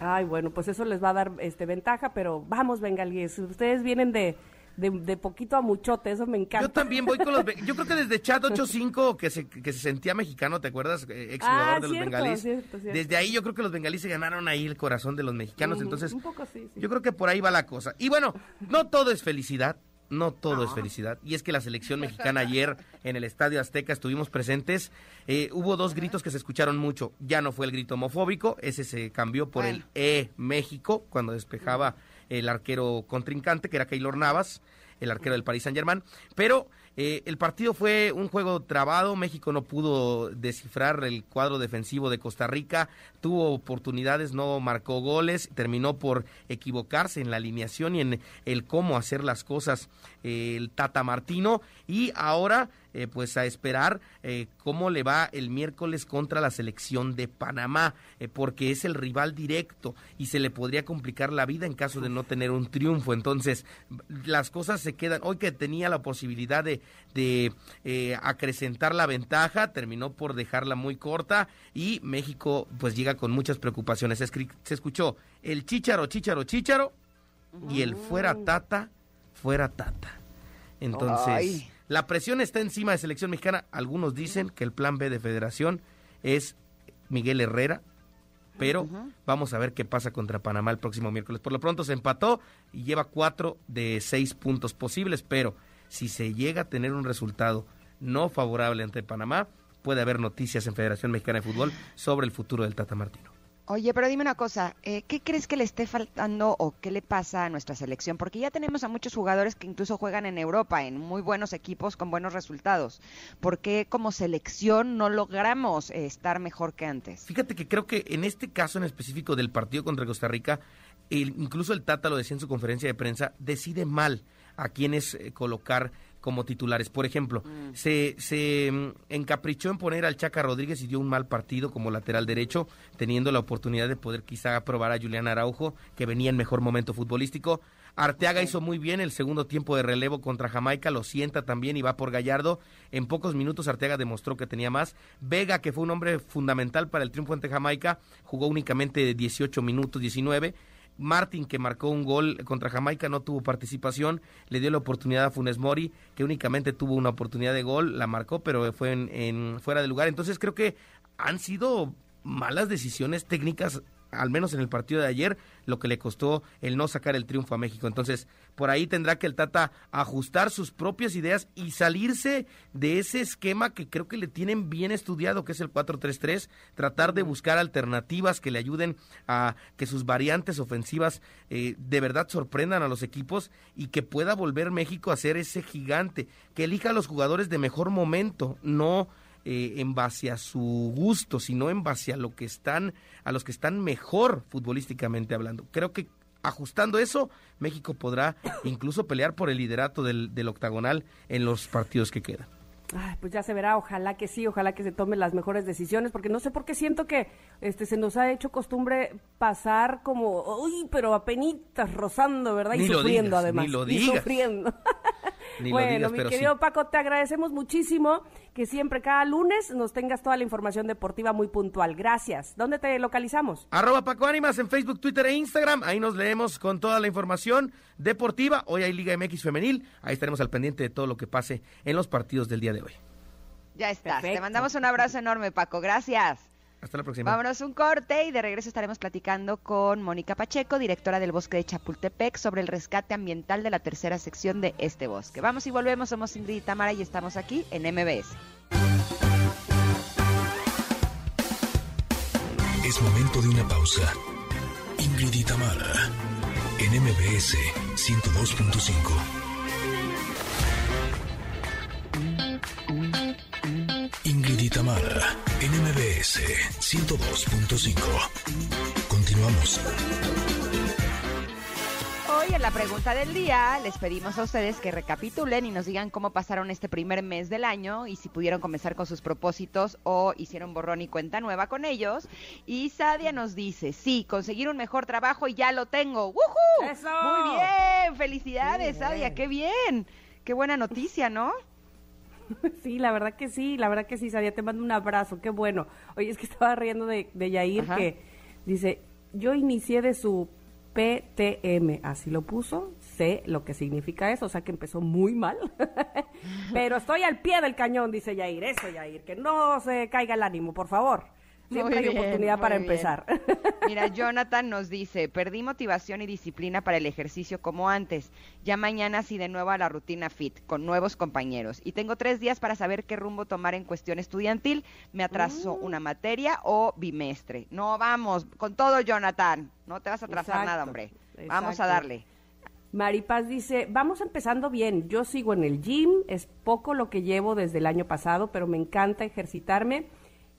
S2: Ay, bueno, pues eso les va a dar este ventaja, pero vamos, bengalíes, ustedes vienen de de, poquito a muchote, eso me encanta.
S4: Yo también voy con los... Yo creo que desde Chat 85, que se, que se sentía mexicano, ¿te acuerdas? Eh, ex jugador ah, de los bengalíes. Desde ahí yo creo que los bengalíes se ganaron ahí el corazón de los mexicanos, entonces...
S2: Un poco sí,
S4: Yo creo que por ahí va la cosa. Y bueno, no todo es felicidad, no todo es felicidad. Y es que la selección mexicana ayer en el Estadio Azteca estuvimos presentes. Eh, hubo dos gritos que se escucharon mucho. Ya no fue el grito homofóbico, ese se cambió por el E México cuando despejaba el arquero contrincante, que era Keylor Navas, el arquero del Paris Saint Germain. Pero eh, el partido fue un juego trabado, México no pudo descifrar el cuadro defensivo de Costa Rica, tuvo oportunidades, no marcó goles, terminó por equivocarse en la alineación y en el cómo hacer las cosas eh, el Tata Martino y ahora eh, pues a esperar eh, cómo le va el miércoles contra la selección de Panamá, eh, porque es el rival directo y se le podría complicar la vida en caso de no tener un triunfo. Entonces, las cosas se quedan. Hoy que tenía la posibilidad de, de acrecentar la ventaja, terminó por dejarla muy corta y México pues llega con muchas preocupaciones. Se, se escuchó el chicharo, chicharo, chicharo y el fuera tata, fuera tata. Entonces, la presión está encima de selección mexicana. Algunos dicen que el plan B de federación es Miguel Herrera, pero vamos a ver qué pasa contra Panamá el próximo miércoles. Por lo pronto se empató y lleva cuatro de seis puntos posibles, pero si se llega a tener un resultado no favorable ante Panamá, puede haber noticias en Federación Mexicana de Fútbol sobre el futuro del Tata Martino.
S3: Oye, pero dime una cosa, eh, ¿qué crees que le esté faltando o qué le pasa a nuestra selección? Porque ya tenemos a muchos jugadores que incluso juegan en Europa, en muy buenos equipos con buenos resultados. ¿Por qué como selección no logramos eh, estar mejor que antes?
S4: Fíjate que creo que en este caso en específico del partido contra Costa Rica, incluso el Tata lo decía en su conferencia de prensa, decide mal a quienes eh, colocar como titulares. Por ejemplo, mm. se, se mm, encaprichó en poner al Chaca Rodríguez y dio un mal partido como lateral derecho, teniendo la oportunidad de poder quizá probar a Julián Araujo, que venía en mejor momento futbolístico. Arteaga hizo muy bien el segundo tiempo de relevo contra Jamaica, lo sienta también y va por Gallardo. En pocos minutos Arteaga demostró que tenía más. Vega, que fue un hombre fundamental para el triunfo ante Jamaica, jugó únicamente 18 minutos, 19 Martin, que marcó un gol contra Jamaica, no tuvo participación, le dio la oportunidad a Funes Mori, que únicamente tuvo una oportunidad de gol, la marcó, pero fue en, fuera de lugar. Entonces creo que han sido malas decisiones técnicas al menos en el partido de ayer, lo que le costó el no sacar el triunfo a México. Entonces, por ahí tendrá que el Tata ajustar sus propias ideas y salirse de ese esquema que creo que le tienen bien estudiado, que es el 4-3-3, tratar de buscar alternativas que le ayuden a que sus variantes ofensivas eh, de verdad sorprendan a los equipos y que pueda volver México a ser ese gigante, que elija a los jugadores de mejor momento, no eh, en base a su gusto, sino en base a lo que están, a los que están mejor futbolísticamente hablando. Creo que ajustando eso, México podrá incluso pelear por el liderato del, del octagonal en los partidos que quedan.
S2: pues ya se verá, ojalá que sí, ojalá que se tomen las mejores decisiones, porque no sé por qué siento que este se nos ha hecho costumbre pasar como, uy, pero apenitas rozando, ¿verdad? y sufriendo además.
S4: Ni lo digas.
S2: Y sufriendo. bueno, mi querido Paco, te agradecemos muchísimo que siempre cada lunes nos tengas toda la información deportiva muy puntual. Gracias. ¿Dónde te localizamos?
S4: Arroba Paco Ánimas en Facebook, Twitter e Instagram. Ahí nos leemos con toda la información deportiva. Hoy hay Liga MX femenil. Ahí estaremos al pendiente de todo lo que pase en los partidos del día de hoy.
S3: Ya estás. Te mandamos un abrazo enorme, Paco. Gracias.
S4: Hasta la próxima.
S3: Vámonos un corte y de regreso estaremos platicando con Mónica Pacheco, directora del Bosque de Chapultepec, sobre el rescate ambiental de la tercera sección de este bosque. Vamos y volvemos, somos Ingrid y Tamara y estamos aquí en MBS.
S1: Es momento de una pausa. Ingrid y Tamara, en MBS 102.5. Ingrid Itamara, NMBS 102.5. Continuamos.
S3: Hoy en la pregunta del día les pedimos a ustedes que recapitulen y nos digan cómo pasaron este primer mes del año y si pudieron comenzar con sus propósitos o hicieron borrón y cuenta nueva con ellos. Y Sadia nos dice, sí, conseguir un mejor trabajo y ya lo tengo. ¡Woohoo!
S2: ¡Eso!
S3: Muy bien, felicidades, Sadia, qué bien. Qué buena noticia, ¿no?
S2: Sí, la verdad que sí, la verdad que sí, Sadia, te mando un abrazo, qué bueno. Oye, es que estaba riendo de, de Yair que dice, yo inicié de su PTM, así lo puso, sé lo que significa eso, o sea que empezó muy mal, pero estoy al pie del cañón, dice Yair, eso Yair, que no se caiga el ánimo, por favor. Siempre hay oportunidad para empezar.
S3: Mira, Jonathan nos dice, perdí motivación y disciplina para el ejercicio como antes. Ya mañana sí de nuevo a la rutina fit, con nuevos compañeros. Y tengo tres días para saber qué rumbo tomar en cuestión estudiantil. Me atraso mm. una materia o bimestre. No, vamos, con todo, Jonathan. No te vas a atrasar nada, hombre. Vamos a darle.
S2: Maripaz dice, vamos empezando bien, yo sigo en el gym, es poco lo que llevo desde el año pasado, pero me encanta ejercitarme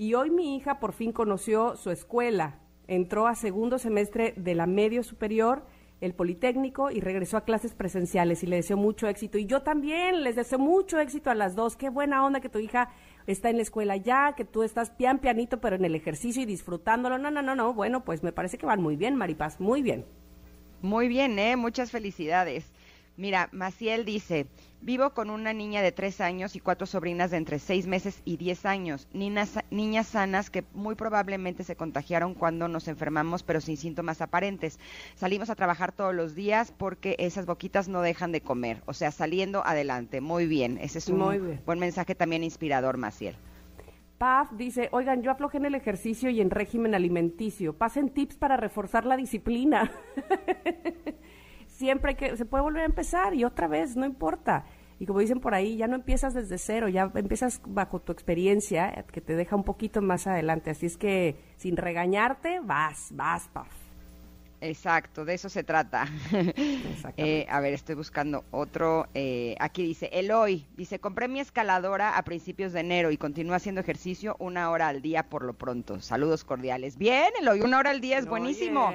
S2: y hoy mi hija por fin conoció su escuela. Entró a segundo semestre de la medio superior, el Politécnico, y regresó a clases presenciales y le deseo mucho éxito. Y yo también les deseo mucho éxito a las dos. Qué buena onda que tu hija está en la escuela ya, que tú estás pian pianito, pero en el ejercicio y disfrutándolo. No, no, no, no. Bueno, pues me parece que van muy bien, Maripaz, muy bien.
S3: Muy bien, ¿eh? Muchas felicidades. Mira, Maciel dice, vivo con una niña de tres años y cuatro sobrinas de entre seis meses y diez años, niñas, niñas sanas que muy probablemente se contagiaron cuando nos enfermamos, pero sin síntomas aparentes. Salimos a trabajar todos los días porque esas boquitas no dejan de comer, o sea, saliendo adelante. Muy bien, ese es un buen mensaje también inspirador, Maciel.
S2: Paf dice, oigan, yo aflojé en el ejercicio y en régimen alimenticio. Pasen tips para reforzar la disciplina. siempre que se puede volver a empezar y otra vez, no importa. Y como dicen por ahí, ya no empiezas desde cero, ya empiezas bajo tu experiencia, que te deja un poquito más adelante. Así es que sin regañarte, vas, vas, paf.
S3: Exacto, de eso se trata. eh, a ver, estoy buscando otro. Eh, aquí dice, Eloy, dice, compré mi escaladora a principios de enero y continúo haciendo ejercicio una hora al día por lo pronto. Saludos cordiales. Bien, Eloy, una hora al día es buenísimo.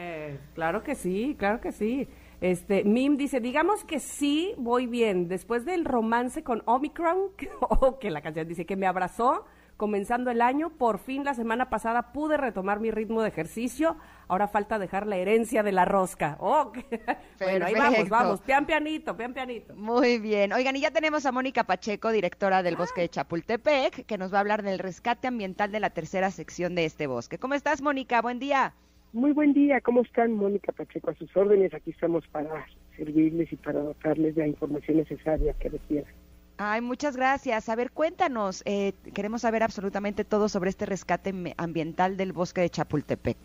S2: claro que sí, claro que sí. Este, Mim dice, digamos que sí, voy bien. Después del romance con Omicron, o que la canción dice que me abrazó, comenzando el año, por fin la semana pasada pude retomar mi ritmo de ejercicio. Ahora falta dejar la herencia de la rosca. Oh, bueno, ahí vamos, vamos, pian pianito, pian pianito.
S3: Muy bien. Oigan, y ya tenemos a Mónica Pacheco, directora del Bosque de Chapultepec, que nos va a hablar del rescate ambiental de la tercera sección de este bosque. ¿Cómo estás, Mónica? Buen día.
S5: Muy buen día, ¿cómo están? Mónica Pacheco, a sus órdenes. Aquí estamos para servirles y para darles la información necesaria que requieran.
S3: Ay, muchas gracias. A ver, cuéntanos. Eh, queremos saber absolutamente todo sobre este rescate ambiental del bosque de Chapultepec.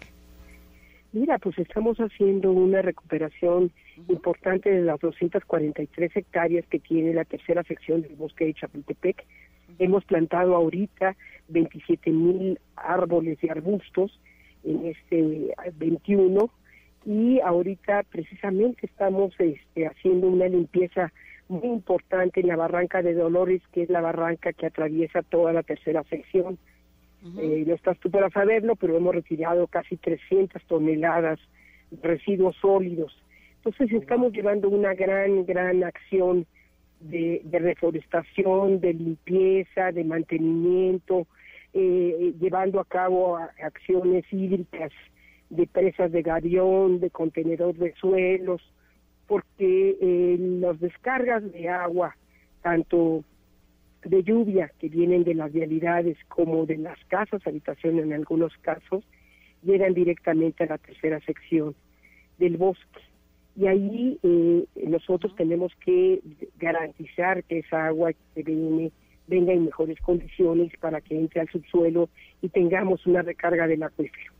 S5: Mira, pues estamos haciendo una recuperación importante de las 243 hectáreas que tiene la tercera sección del bosque de Chapultepec. Hemos plantado ahorita 27 mil árboles y arbustos en este 21 y ahorita precisamente estamos este, haciendo una limpieza muy importante en la barranca de Dolores, que es la barranca que atraviesa toda la tercera sección. Eh, no estás tú para saberlo, pero hemos retirado casi 300 toneladas de residuos sólidos. Entonces estamos llevando una gran, gran acción de, de reforestación, de limpieza, de mantenimiento, eh, llevando a cabo acciones hídricas de presas de garión, de contenedor de suelos, porque eh, las descargas de agua tanto de lluvia que vienen de las vialidades como de las casas, habitación en algunos casos, llegan directamente a la tercera sección del bosque. Y ahí eh, nosotros tenemos que garantizar que esa agua que viene venga en mejores condiciones para que entre al subsuelo y tengamos una recarga del acuífero.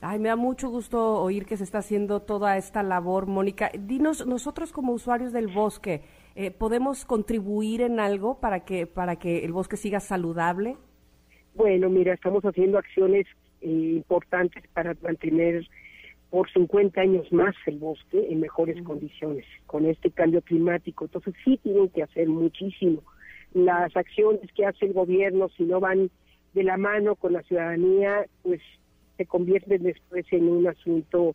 S2: Ay, me da mucho gusto oír que se está haciendo toda esta labor, Mónica. Dinos, nosotros como usuarios del bosque, eh, ¿podemos contribuir en algo para que, para que el bosque siga saludable?
S5: Bueno, mira, estamos haciendo acciones eh, importantes para mantener por 50 años más el bosque en mejores condiciones con este cambio climático. Entonces sí tienen que hacer muchísimo. Las acciones que hace el gobierno, si no van de la mano con la ciudadanía, pues se convierten después en un asunto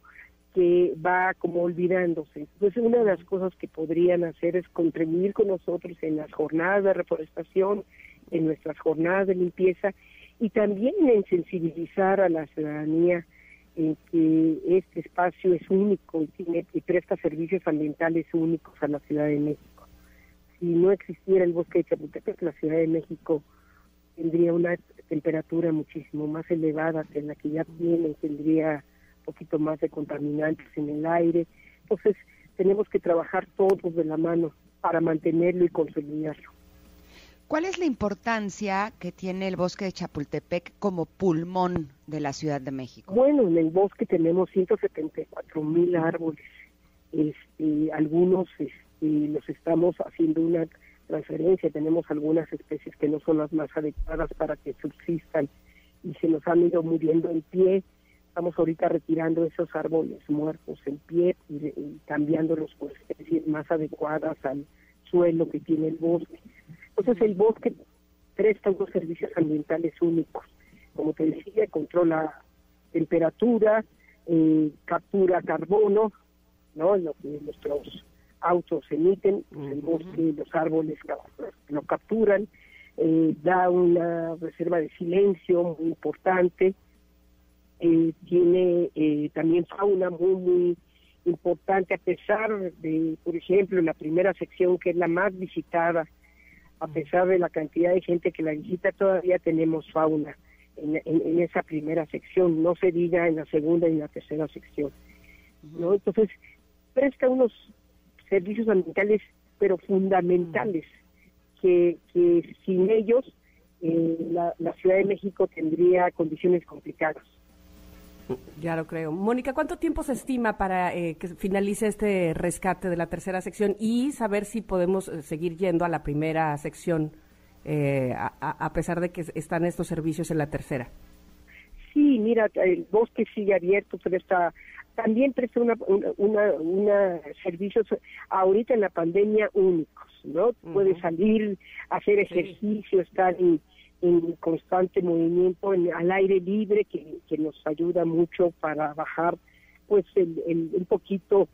S5: que va como olvidándose. Entonces, una de las cosas que podrían hacer es contribuir con nosotros en las jornadas de reforestación, en nuestras jornadas de limpieza y también en sensibilizar a la ciudadanía en que este espacio es único y, y presta servicios ambientales únicos a la Ciudad de México. Si no existiera el bosque de Chapultepec, la Ciudad de México tendría una temperatura muchísimo más elevada que la que ya tiene, tendría un poquito más de contaminantes en el aire. Entonces, tenemos que trabajar todos de la mano para mantenerlo y consolidarlo.
S3: ¿Cuál es la importancia que tiene el bosque de Chapultepec como pulmón de la Ciudad de México?
S5: Bueno, en el bosque tenemos 174 mil árboles. Este, algunos este, los estamos haciendo una transferencia. Tenemos algunas especies que no son las más adecuadas para que subsistan y se nos han ido muriendo en pie. Estamos ahorita retirando esos árboles muertos en pie y, cambiándolos por especies más adecuadas al suelo que tiene el bosque. Entonces el bosque presta unos servicios ambientales únicos. Como te decía, controla temperatura, eh, captura carbono, ¿no? Lo que nuestros autos emiten, el bosque, los árboles lo capturan, eh, da una reserva de silencio muy importante, eh, tiene eh, también fauna muy, muy importante, a pesar de, por ejemplo, la primera sección que es la más visitada, a pesar de la cantidad de gente que la visita, todavía tenemos fauna en, en, esa primera sección, no se diga en la segunda y en la tercera sección. ¿no? Entonces, presta unos servicios ambientales, pero fundamentales, que, que sin ellos eh, la, Ciudad de México tendría condiciones complicadas.
S2: Ya lo creo. Mónica, ¿cuánto tiempo se estima para eh, que finalice este rescate de la tercera sección y saber si podemos eh, seguir yendo a la primera sección a, a, pesar de que están estos servicios en la tercera?
S5: Sí, mira, el bosque sigue abierto, pero está también presta una, una, una, servicios ahorita en la pandemia únicos, ¿no? Puede salir, hacer ejercicio, estar en, constante movimiento en, al aire libre que, que, nos ayuda mucho para bajar pues el, el, un poquito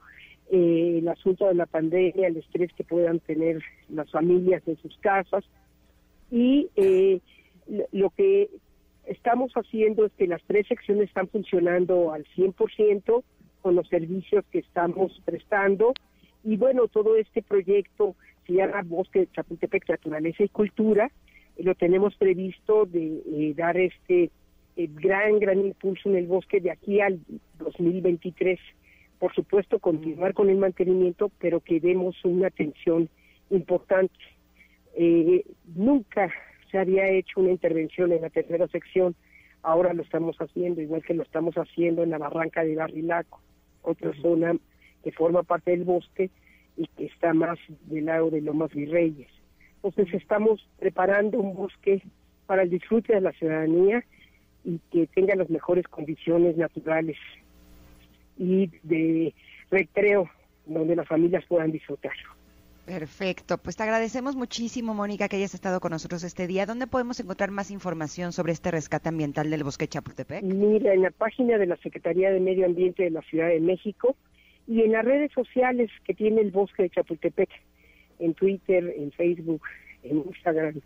S5: eh, el asunto de la pandemia, el estrés que puedan tener las familias en sus casas. Y eh, lo que estamos haciendo es que las tres secciones están funcionando al 100%, con los servicios que estamos prestando. Y bueno, todo este proyecto se llama Bosque de Chapultepec, Naturaleza y Cultura. Y lo tenemos previsto de eh, dar este eh, gran, gran impulso en el bosque de aquí al 2023. Por supuesto, continuar con el mantenimiento, pero que demos una atención importante. Eh, nunca se había hecho una intervención en la tercera sección, ahora lo estamos haciendo, igual que lo estamos haciendo en la barranca de Barrilaco otra zona que forma parte del bosque y que está más del lado de Lomas Virreyes. Entonces estamos preparando un bosque para el disfrute de la ciudadanía y que tenga las mejores condiciones naturales y de recreo donde las familias puedan disfrutarlo.
S3: Perfecto, pues te agradecemos muchísimo, Mónica, que hayas estado con nosotros este día. ¿Dónde podemos encontrar más información sobre este rescate ambiental del bosque Chapultepec?
S5: Mira, en la página de la Secretaría de Medio Ambiente de la Ciudad de México y en las redes sociales que tiene el bosque de Chapultepec, en Twitter, en Facebook, en Instagram.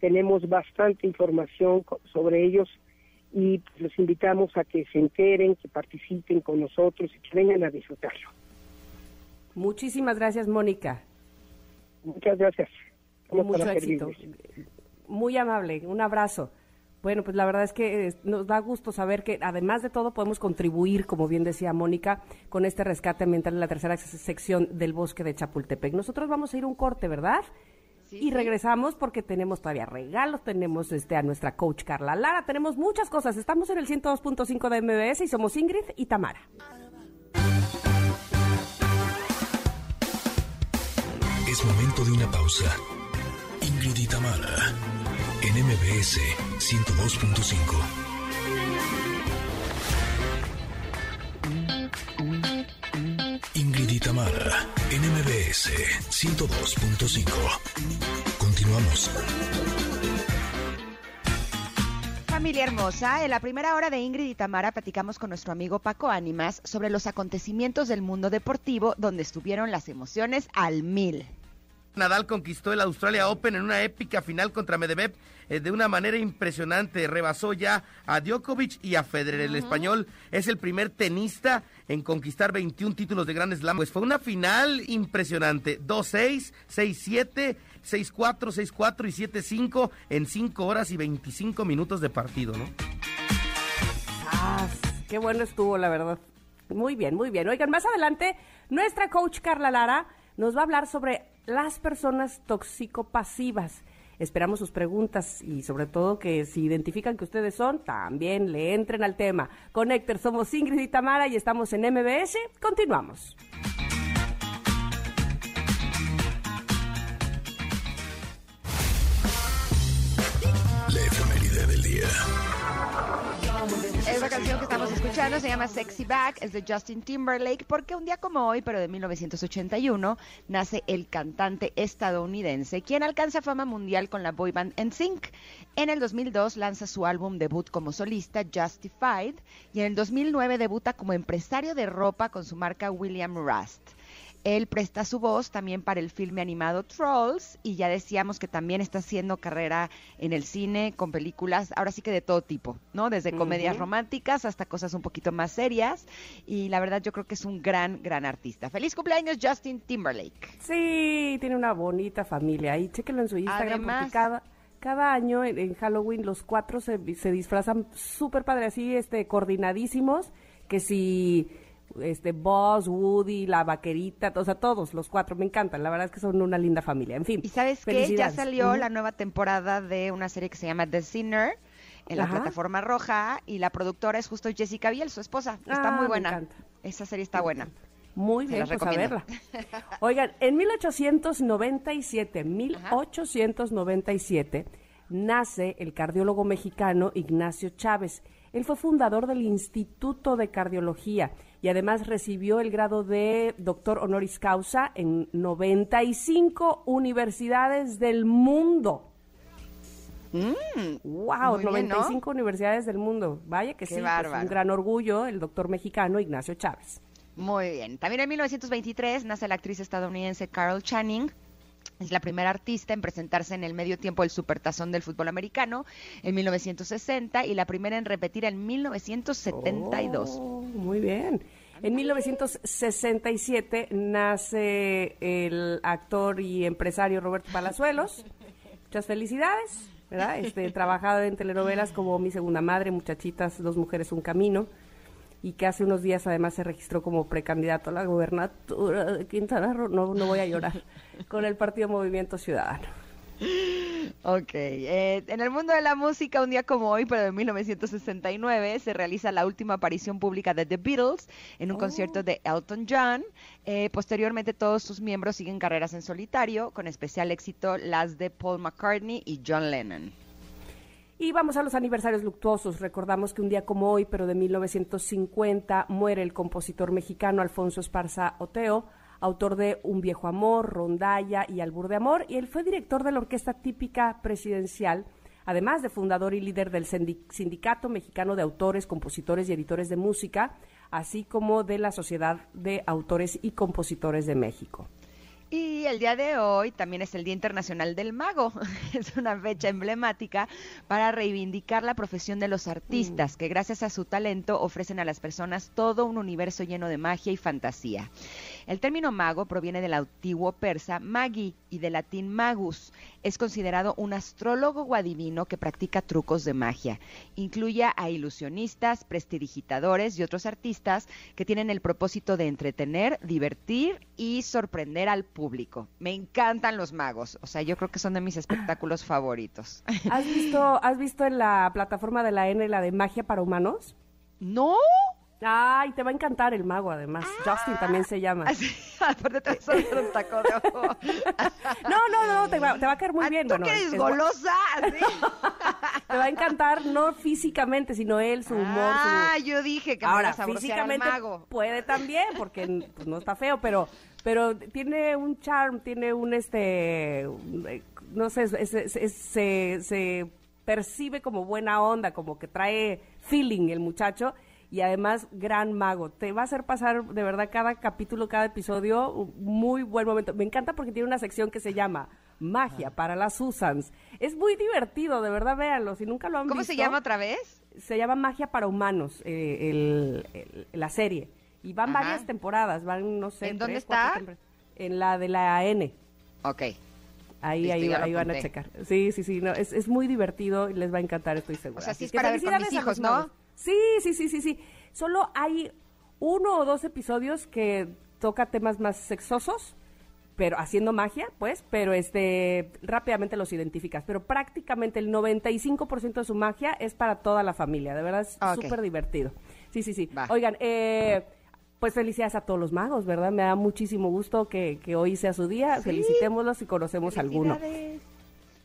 S5: Tenemos bastante información sobre ellos y los invitamos a que se enteren, que participen con nosotros y que vengan a disfrutarlo.
S2: Muchísimas gracias, Mónica.
S5: Muchas gracias.
S2: Mucho éxito. Muy amable, un abrazo. Bueno, pues la verdad es que eh, nos da gusto saber que además de todo podemos contribuir, como bien decía Mónica, con este rescate ambiental en la tercera sección del bosque de Chapultepec. Nosotros vamos a ir un corte, ¿verdad? y regresamos porque tenemos todavía regalos, tenemos este a nuestra coach Carla Lara, tenemos muchas cosas. Estamos en el 102.5 de MBS y somos Ingrid y Tamara.
S1: Es momento de una pausa. Ingrid y Tamara en MBS 102.5. Ingrid y Tamara, NMBS 102.5. Continuamos.
S3: Familia hermosa, en la primera hora de Ingrid y Tamara platicamos con nuestro amigo Paco Ánimas sobre los acontecimientos del mundo deportivo donde estuvieron las emociones al mil.
S4: Nadal conquistó el Australia Open en una épica final contra Medvedev eh, de una manera impresionante. Rebasó ya a Djokovic y a Federer. El español es el primer tenista en conquistar 21 títulos de Grand Slam. Pues fue una final impresionante. 2-6, 6-7, 6-4, 6-4 y 7-5 en 5 horas y 25 minutos de partido, ¿no?
S2: Ah, qué bueno estuvo, la verdad. Muy bien, muy bien. Oigan, más adelante, nuestra coach Carla Lara nos va a hablar sobre las personas tóxico-pasivas. Esperamos sus preguntas y sobre todo que si identifican que ustedes son, también le entren al tema. Conecter, somos Ingrid y Tamara y estamos en MBS. Continuamos.
S3: Esta canción que estamos escuchando se llama Sexy Back, es de Justin Timberlake, porque un día como hoy, pero de 1981, nace el cantante estadounidense, quien alcanza fama mundial con la boy band NSYNC. En el 2002 lanza su álbum debut como solista, Justified, y en el 2009 debuta como empresario de ropa con su marca William Rust. Él presta su voz también para el filme animado Trolls y ya decíamos que también está haciendo carrera en el cine con películas, ahora sí que de todo tipo, ¿no? Desde comedias románticas hasta cosas un poquito más serias y la verdad yo creo que es un gran, gran artista. Feliz cumpleaños Justin Timberlake.
S2: Sí, tiene una bonita familia y chéquenlo en su Instagram cada, cada año en, Halloween los cuatro se, se disfrazan súper padre así, este, coordinadísimos, que si este Boss, Woody, la vaquerita, o sea, todos los cuatro me encantan. La verdad es que son una linda familia. En fin.
S3: Y sabes que ya salió la nueva temporada de una serie que se llama The Sinner en la plataforma roja y la productora es justo Jessica Biel, su esposa. Está muy ah, buena. Esa serie está buena.
S2: Muy bien, pues a verla. Oigan, en 1897, 1897, nace el cardiólogo mexicano Ignacio Chávez. Él fue fundador del Instituto de Cardiología y además recibió el grado de doctor honoris causa en 95 universidades del mundo. wow, mm, 95 universidades del mundo. Vaya que sí, es un gran orgullo el doctor mexicano Ignacio Chávez.
S3: Muy bien. También en 1923 nace la actriz estadounidense Carol Channing, es la primera artista en presentarse en el medio tiempo del Supertazón del fútbol americano en 1960 y la primera en repetir en 1972.
S2: muy bien. En 1967 nace el actor y empresario Roberto Palazuelos. Muchas felicidades, ¿verdad? Este, trabajado en telenovelas como Mi Segunda Madre, Muchachitas, Dos Mujeres, Un Camino y que hace unos días además se registró como precandidato a la gobernatura de Quintana Roo, no, no voy a llorar, con el Partido Movimiento Ciudadano.
S3: Ok, eh, en el mundo de la música, un día como hoy, pero de 1969, se realiza la última aparición pública de The Beatles en un concierto oh. de Elton John. Eh, posteriormente, todos sus miembros siguen carreras en solitario, con especial éxito las de Paul McCartney y John Lennon.
S2: Y vamos a los aniversarios luctuosos. Recordamos que un día como hoy, pero de 1950, muere el compositor mexicano Alfonso Esparza Oteo, autor de Un viejo amor, Rondalla y Albur de Amor, y él fue director de la Orquesta Típica Presidencial, además de fundador y líder del Sindicato Mexicano de Autores, Compositores y Editores de Música, así como de la Sociedad de Autores y Compositores de México.
S3: Y el día de hoy también es el Día Internacional del Mago. Es una fecha emblemática para reivindicar la profesión de los artistas, mm. que gracias a su talento ofrecen a las personas todo un universo lleno de magia y fantasía. El término mago proviene del antiguo persa magi y del latín magus. Es considerado un astrólogo o adivino que practica trucos de magia. Incluye a ilusionistas, prestidigitadores y otros artistas que tienen el propósito de entretener, divertir y sorprender al público. Me encantan los magos, o sea, yo creo que son de mis espectáculos favoritos.
S2: ¿Has visto, has visto en la plataforma de la N la de magia para humanos?
S3: No.
S2: Ay, te va a encantar el mago, además. Justin también se llama.
S3: Aparte te vas a hacer un taco de ojo.
S2: No, no, no, te va, te va a caer muy bien.
S3: ¿Tú
S2: bueno,
S3: que eres golosa? ¿sí?
S2: Te va a encantar, no físicamente, sino él, su humor, su...
S3: Ah, yo dije que me
S2: Ahora,
S3: a sabrosear al
S2: físicamente
S3: mago.
S2: puede también, porque pues, no está feo, pero pero tiene un charm, tiene un este, no sé, es- es- es- se, se percibe como buena onda, como que trae feeling el muchacho y además gran mago. Te va a hacer pasar de verdad cada capítulo, cada episodio un muy buen momento. Me encanta porque tiene una sección que se llama Magia para las Susans. Es muy divertido, de verdad, véanlo. Si nunca lo han
S3: ¿Cómo
S2: visto
S3: se llama otra vez?
S2: se llama Magia para Humanos, eh, el- el- la serie. Y van
S3: Ajá.
S2: varias temporadas, van, no sé.
S3: ¿En dónde
S2: tres,
S3: está?
S2: En la de la N.
S3: Ok.
S2: Ahí,
S3: Listo,
S2: ahí, ahí van a checar. Sí, sí, sí. No, es, es muy divertido y les va a encantar, estoy segura.
S3: O sea, sí es para ver con mis hijos, ¿no?
S2: Sí, sí, sí, sí, sí. Solo hay uno o dos episodios que toca temas más sexosos, pero haciendo magia, pues, pero este rápidamente los identificas. Pero prácticamente el 95% de su magia es para toda la familia. De verdad es
S3: Ah,
S2: súper divertido. Sí, sí, sí.
S3: Va.
S2: Oigan, eh, pues felicidades a todos los magos, ¿verdad? Me da muchísimo gusto que, que hoy sea su día.
S3: Sí.
S2: Felicitémoslos y conocemos alguno.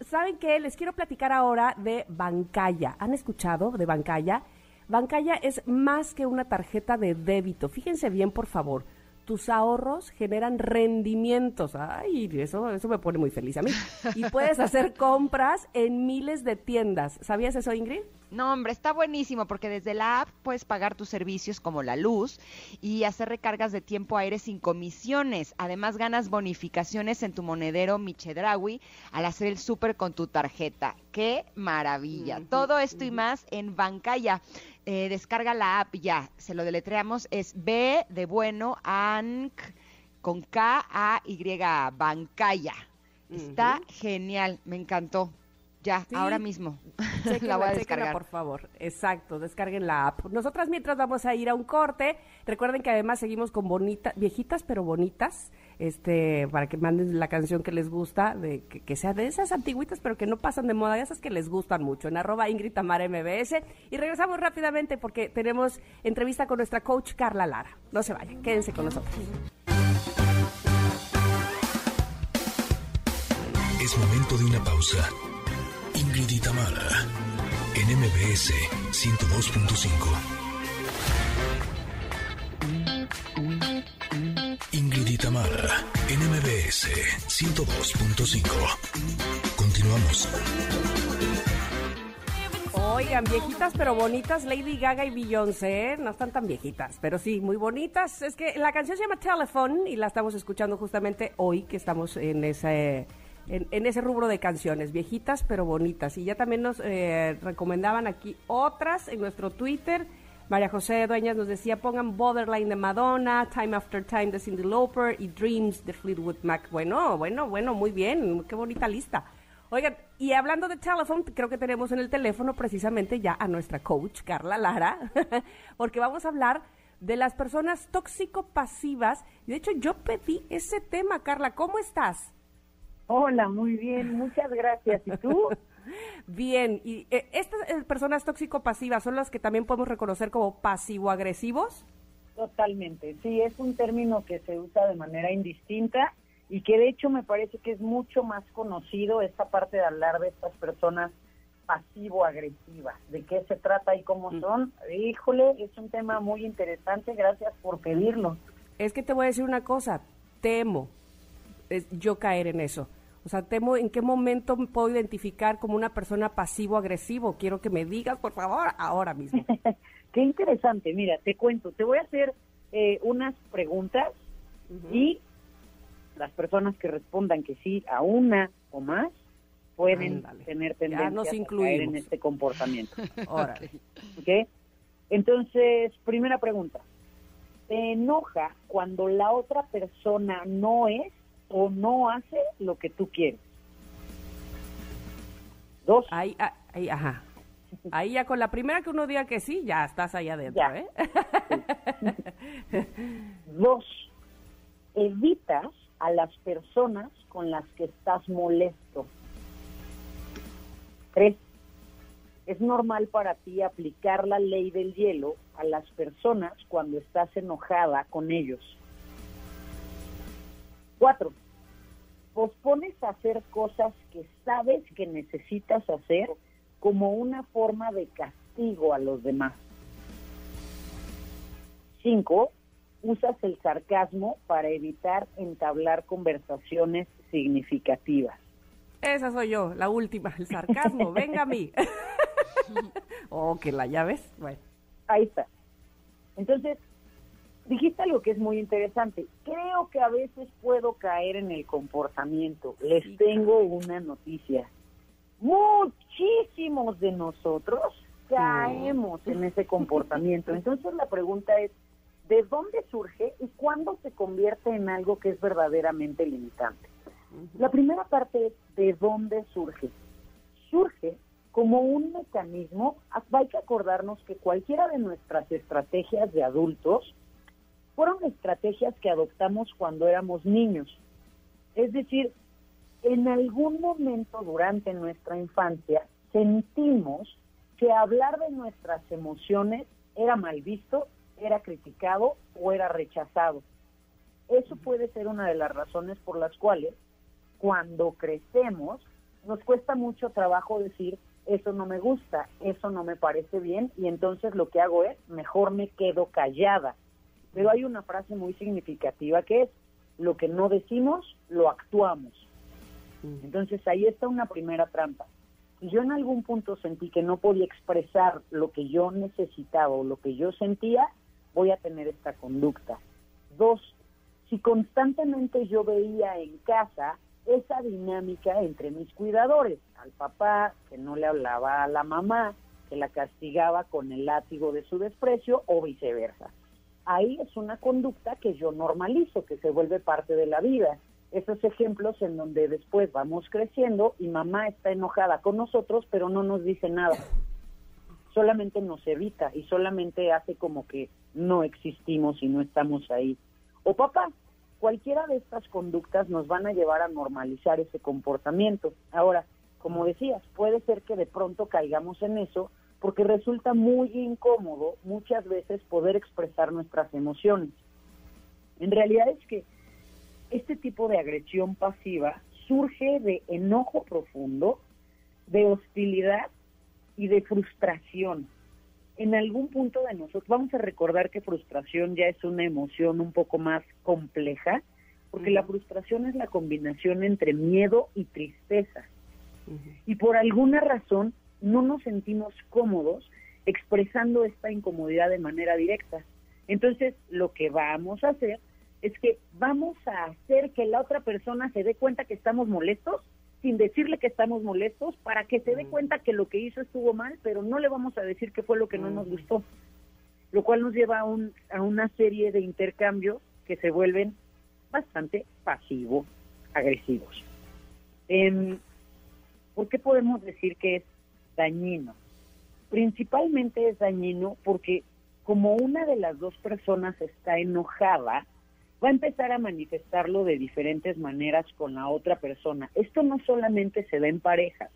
S2: ¿Saben qué? Les quiero platicar ahora de Bancaya. ¿Han escuchado de Bancaya? Bancaya es más que una tarjeta de débito. Fíjense bien, por favor. Tus ahorros generan rendimientos. Ay, eso, eso me pone muy feliz a mí. Y puedes hacer compras en miles de tiendas. ¿Sabías eso, Ingrid?
S3: No, hombre, está buenísimo porque desde la app puedes pagar tus servicios como la luz y hacer recargas de tiempo aire sin comisiones. Además, ganas bonificaciones en tu monedero Michedrawi al hacer el súper con tu tarjeta. ¡Qué maravilla! Todo esto y más en Bancaya. Eh, descarga la app ya. Se lo deletreamos. Es B de bueno, ANC con K A Y Bancaya. Está genial, me encantó. Ya,
S2: Sí.
S3: ahora mismo.
S2: Chéquenla,
S3: la voy a descargar.
S2: por favor. Exacto, descarguen la app. Nosotras mientras vamos a ir a un corte, recuerden que además seguimos con bonitas, viejitas pero bonitas, este, para que manden la canción que les gusta, de que, que sea de esas antigüitas pero que no pasan de moda, esas que les gustan mucho, en arroba Ingrid Tamara MBS. Y regresamos rápidamente porque tenemos entrevista con nuestra coach Carla Lara. No se vayan, quédense con nosotros.
S1: Es momento de una pausa. Ingrid y Tamara, en MBS 102.5. Ingrid y Tamara, en MBS 102.5. Continuamos.
S2: Oigan, viejitas pero bonitas, Lady Gaga y Beyoncé, ¿eh? no están tan viejitas, pero sí, muy bonitas. Es que la canción se llama Telephone y la estamos escuchando justamente hoy que estamos en ese, en, ese rubro de canciones, viejitas pero bonitas. Y ya también nos eh, recomendaban aquí otras en nuestro Twitter. María José Dueñas nos decía, pongan Borderline de Madonna, Time After Time de Cindy Lauper y Dreams de Fleetwood Mac. Bueno, bueno, bueno, muy bien, qué bonita lista. Oigan, y hablando de teléfono, creo que tenemos en el teléfono precisamente ya a nuestra coach, Carla Lara, porque vamos a hablar de las personas tóxico-pasivas. De hecho, yo pedí ese tema, Carla, ¿cómo estás?
S6: Hola, muy bien, muchas gracias. ¿Y tú?
S2: Bien, y eh, estas eh, personas tóxico-pasivas son las que también podemos reconocer como pasivo-agresivos.
S6: Totalmente, sí, es un término que se usa de manera indistinta y que de hecho me parece que es mucho más conocido esta parte de hablar de estas personas pasivo-agresivas. ¿De qué se trata y cómo son? Híjole, es un tema muy interesante, gracias por pedirlo.
S2: Es que te voy a decir una cosa, temo es yo caer en eso. O sea, temo en qué momento me puedo identificar como una persona pasivo-agresivo. Quiero que me digas, por favor, ahora mismo.
S6: Qué interesante, mira, te cuento, te voy a hacer eh, unas preguntas y las personas que respondan que sí a una o más pueden
S2: Ándale.
S6: tener tendencia
S2: nos
S6: a caer en este comportamiento.
S2: Órale.
S6: Entonces, primera pregunta. te enoja cuando la otra persona no es o no hace lo que tú quieres. Dos.
S2: Ahí, ah, ahí, ajá. Ahí ya con la primera que uno diga que sí, ya estás allá adentro,
S6: Ya.
S2: ¿eh?
S6: Dos, evitas a las personas con las que estás molesto. Tres, es normal para ti aplicar la ley del hielo a las personas cuando estás enojada con ellos. Cuatro, pospones hacer cosas que sabes que necesitas hacer como una forma de castigo a los demás. Cinco, usas el sarcasmo para evitar entablar conversaciones significativas.
S2: Esa soy yo, la última, el sarcasmo, venga a mí. oh, que la llaves. Bueno,
S6: Ahí está. Entonces, dijiste algo que es muy interesante. Creo que a veces puedo caer en el comportamiento. Les
S2: Sí,
S6: tengo una noticia. Muchísimos de nosotros caemos en ese comportamiento. Entonces la pregunta es, ¿de dónde surge y cuándo se convierte en algo que es verdaderamente limitante? La primera parte es de dónde surge. Surge como un mecanismo, hay que acordarnos que cualquiera de nuestras estrategias de adultos fueron estrategias que adoptamos cuando éramos niños. Es decir, en algún momento durante nuestra infancia sentimos que hablar de nuestras emociones era mal visto, era criticado o era rechazado. Eso puede ser una de las razones por las cuales cuando crecemos nos cuesta mucho trabajo decir eso no me gusta, eso no me parece bien y entonces lo que hago es mejor me quedo callada. Pero hay una frase muy significativa que es lo que no decimos, lo actuamos. Entonces ahí está una primera trampa. Si yo en algún punto sentí que no podía expresar lo que yo necesitaba o lo que yo sentía, voy a tener esta conducta. Dos, si constantemente yo veía en casa esa dinámica entre mis cuidadores, al papá que no le hablaba a la mamá, que la castigaba con el látigo de su desprecio o viceversa. Ahí es una conducta que yo normalizo, que se vuelve parte de la vida. Esos ejemplos en donde después vamos creciendo y mamá está enojada con nosotros, pero no nos dice nada. Solamente nos evita y solamente hace como que no existimos y no estamos ahí. O papá, cualquiera de estas conductas nos van a llevar a normalizar ese comportamiento. Ahora, como decías, puede ser que de pronto caigamos en eso porque resulta muy incómodo muchas veces poder expresar nuestras emociones. En realidad es que este tipo de agresión pasiva surge de enojo profundo, de hostilidad y de frustración. En algún punto de nosotros, vamos a recordar que frustración ya es una emoción un poco más compleja, porque la frustración es la combinación entre miedo y tristeza. Y por alguna razón no nos sentimos cómodos expresando esta incomodidad de manera directa. Entonces, lo que vamos a hacer es que vamos a hacer que la otra persona se dé cuenta que estamos molestos sin decirle que estamos molestos para que se dé cuenta que lo que hizo estuvo mal, pero no le vamos a decir qué fue lo que no nos gustó. Lo cual nos lleva a, un, a una serie de intercambios que se vuelven bastante pasivo-agresivos. Em, ¿Por qué podemos decir que es dañino? Principalmente es dañino porque como una de las dos personas está enojada, va a empezar a manifestarlo de diferentes maneras con la otra persona. Esto no solamente se da en parejas,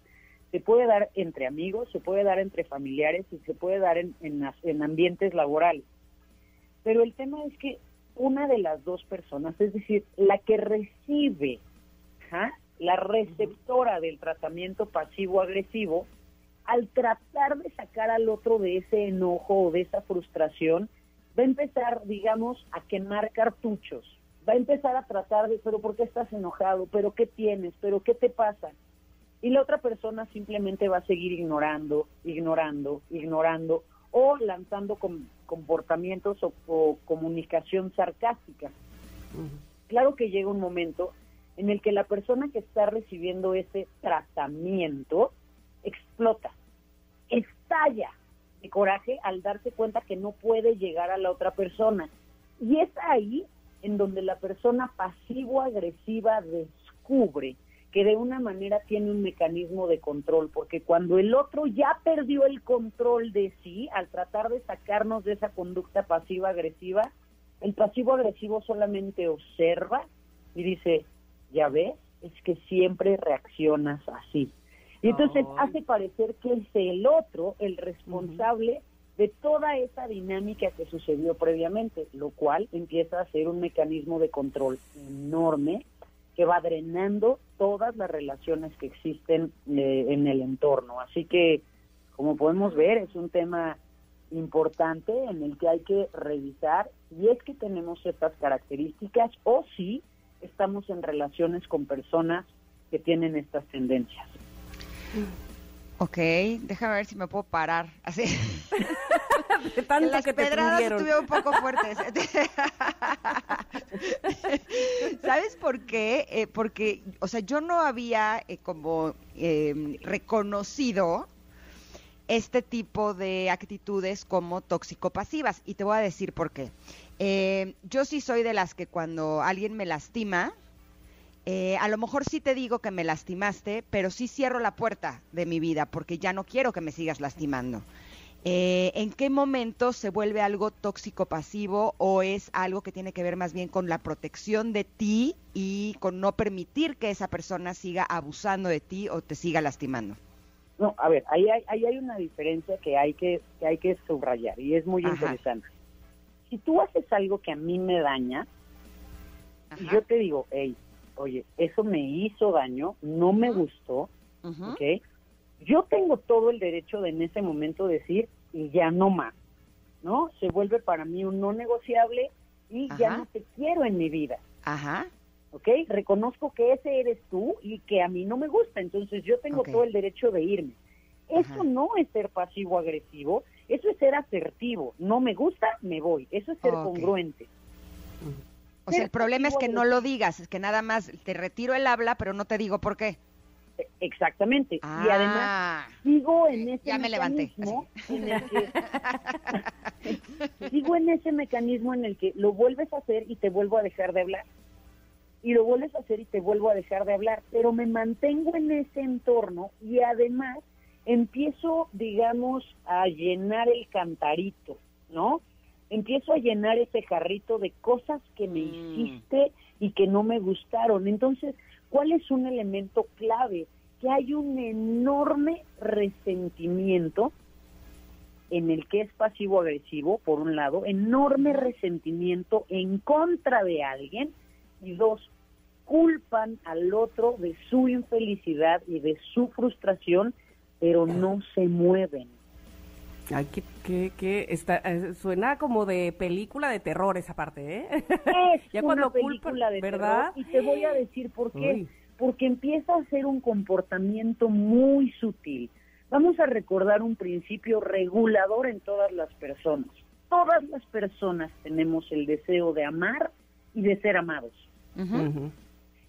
S6: se puede dar entre amigos, se puede dar entre familiares y se puede dar en, en, en ambientes laborales. Pero el tema es que una de las dos personas, es decir, la que recibe, ¿ja? la receptora del tratamiento pasivo-agresivo, al tratar de sacar al otro de ese enojo o de esa frustración, va a empezar, digamos, a quemar cartuchos. Va a empezar a tratar de, pero ¿por qué estás enojado? ¿Pero qué tienes? ¿Pero qué te pasa? Y la otra persona simplemente va a seguir ignorando, ignorando, ignorando o lanzando com comportamientos o, o, comunicación sarcástica. Uh -huh. Claro que llega un momento en el que la persona que está recibiendo ese tratamiento explota, estalla de coraje al darse cuenta que no puede llegar a la otra persona. Y es ahí en donde la persona pasivo-agresiva descubre que de una manera tiene un mecanismo de control, porque cuando el otro ya perdió el control de sí, al tratar de sacarnos de esa conducta pasiva-agresiva, el pasivo-agresivo solamente observa y dice, ya ves, es que siempre reaccionas así. Y entonces hace parecer que es el otro el responsable de toda esa dinámica que sucedió previamente, lo cual empieza a ser un mecanismo de control enorme que va drenando todas las relaciones que existen eh, en el entorno. Así que, como podemos ver, es un tema importante en el que hay que revisar si es que tenemos estas características o si estamos en relaciones con personas que tienen estas tendencias.
S3: Ok, déjame ver si me puedo parar. Así.
S2: las que
S3: pedradas estuvieron un poco fuertes. ¿Sabes por qué? Eh, porque, o sea, yo no había eh, como em, reconocido este tipo de actitudes como tóxico-pasivas. Y te voy a decir por qué. Eh, yo sí soy de las que cuando alguien me lastima, eh, a lo mejor sí te digo que me lastimaste, pero sí cierro la puerta de mi vida porque ya no quiero que me sigas lastimando. Eh, ¿En qué momento se vuelve algo tóxico pasivo o es algo que tiene que ver más bien con la protección de ti y con no permitir que esa persona siga abusando de ti o te siga lastimando?
S6: No, a ver, ahí hay, ahí hay una diferencia que hay que, que hay que subrayar y es muy interesante. Si tú haces algo que a mí me daña, yo te digo, hey, oye, eso me hizo daño, no me gustó, ¿ok? Yo tengo todo el derecho de en ese momento decir, y ya no más, ¿no? Se vuelve para mí un no negociable y ya no te quiero en mi vida.
S3: Ajá.
S6: ¿Ok? Reconozco que ese eres tú y que a mí no me gusta, entonces yo tengo todo el derecho de irme. Eso no es ser pasivo-agresivo, eso es ser asertivo. No me gusta, me voy. Eso es ser congruente.
S3: O sea, el problema es que no lo digas, es que nada más te retiro el habla, pero no te digo por qué.
S6: E, exactamente. y además ah. sigo en ese
S3: ya me levanté.
S6: En el que, sigo en ese mecanismo en el que lo vuelves a hacer y te vuelvo a dejar de hablar. Y lo vuelves a hacer y te vuelvo a dejar de hablar. Pero me mantengo en ese entorno y además empiezo, digamos, a llenar el cantarito, ¿no? Empiezo a llenar ese jarrito de cosas que me mm. hiciste y que no me gustaron. Entonces, ¿cuál es un elemento clave? Que hay un enorme resentimiento en el que es pasivo-agresivo, por un lado, enorme resentimiento en contra de alguien, y dos, culpan al otro de su infelicidad y de su frustración, pero no se mueven.
S2: Ay, que, que, está, eh, suena como de película de terror esa parte,
S6: ¿eh? Es una película de ¿verdad? y te voy a decir por qué. Porque empieza a ser un comportamiento muy sutil. Vamos a recordar un principio regulador en todas las personas. Todas las personas tenemos el deseo de amar y de ser amados.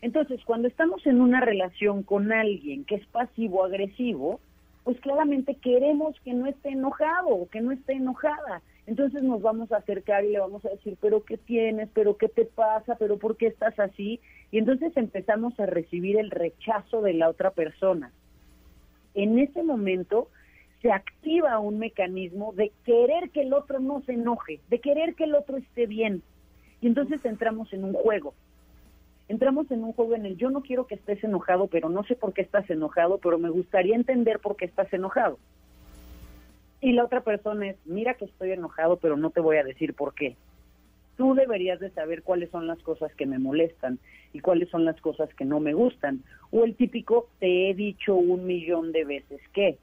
S6: Entonces, cuando estamos en una relación con alguien que es pasivo-agresivo, pues claramente queremos que no esté enojado o que no esté enojada. Entonces nos vamos a acercar y le vamos a decir, pero ¿qué tienes? ¿Pero qué te pasa? ¿Pero por qué estás así? Y entonces empezamos a recibir el rechazo de la otra persona. En ese momento se activa un mecanismo de querer que el otro no se enoje, de querer que el otro esté bien. Y entonces entramos en un juego entramos en un juego en el yo no quiero que estés enojado, pero no sé por qué estás enojado, pero me gustaría entender por qué estás enojado. Y la otra persona es, mira que estoy enojado, pero no te voy a decir por qué. Tú deberías de saber cuáles son las cosas que me molestan y cuáles son las cosas que no me gustan. O el típico, te he dicho un millón de veces que.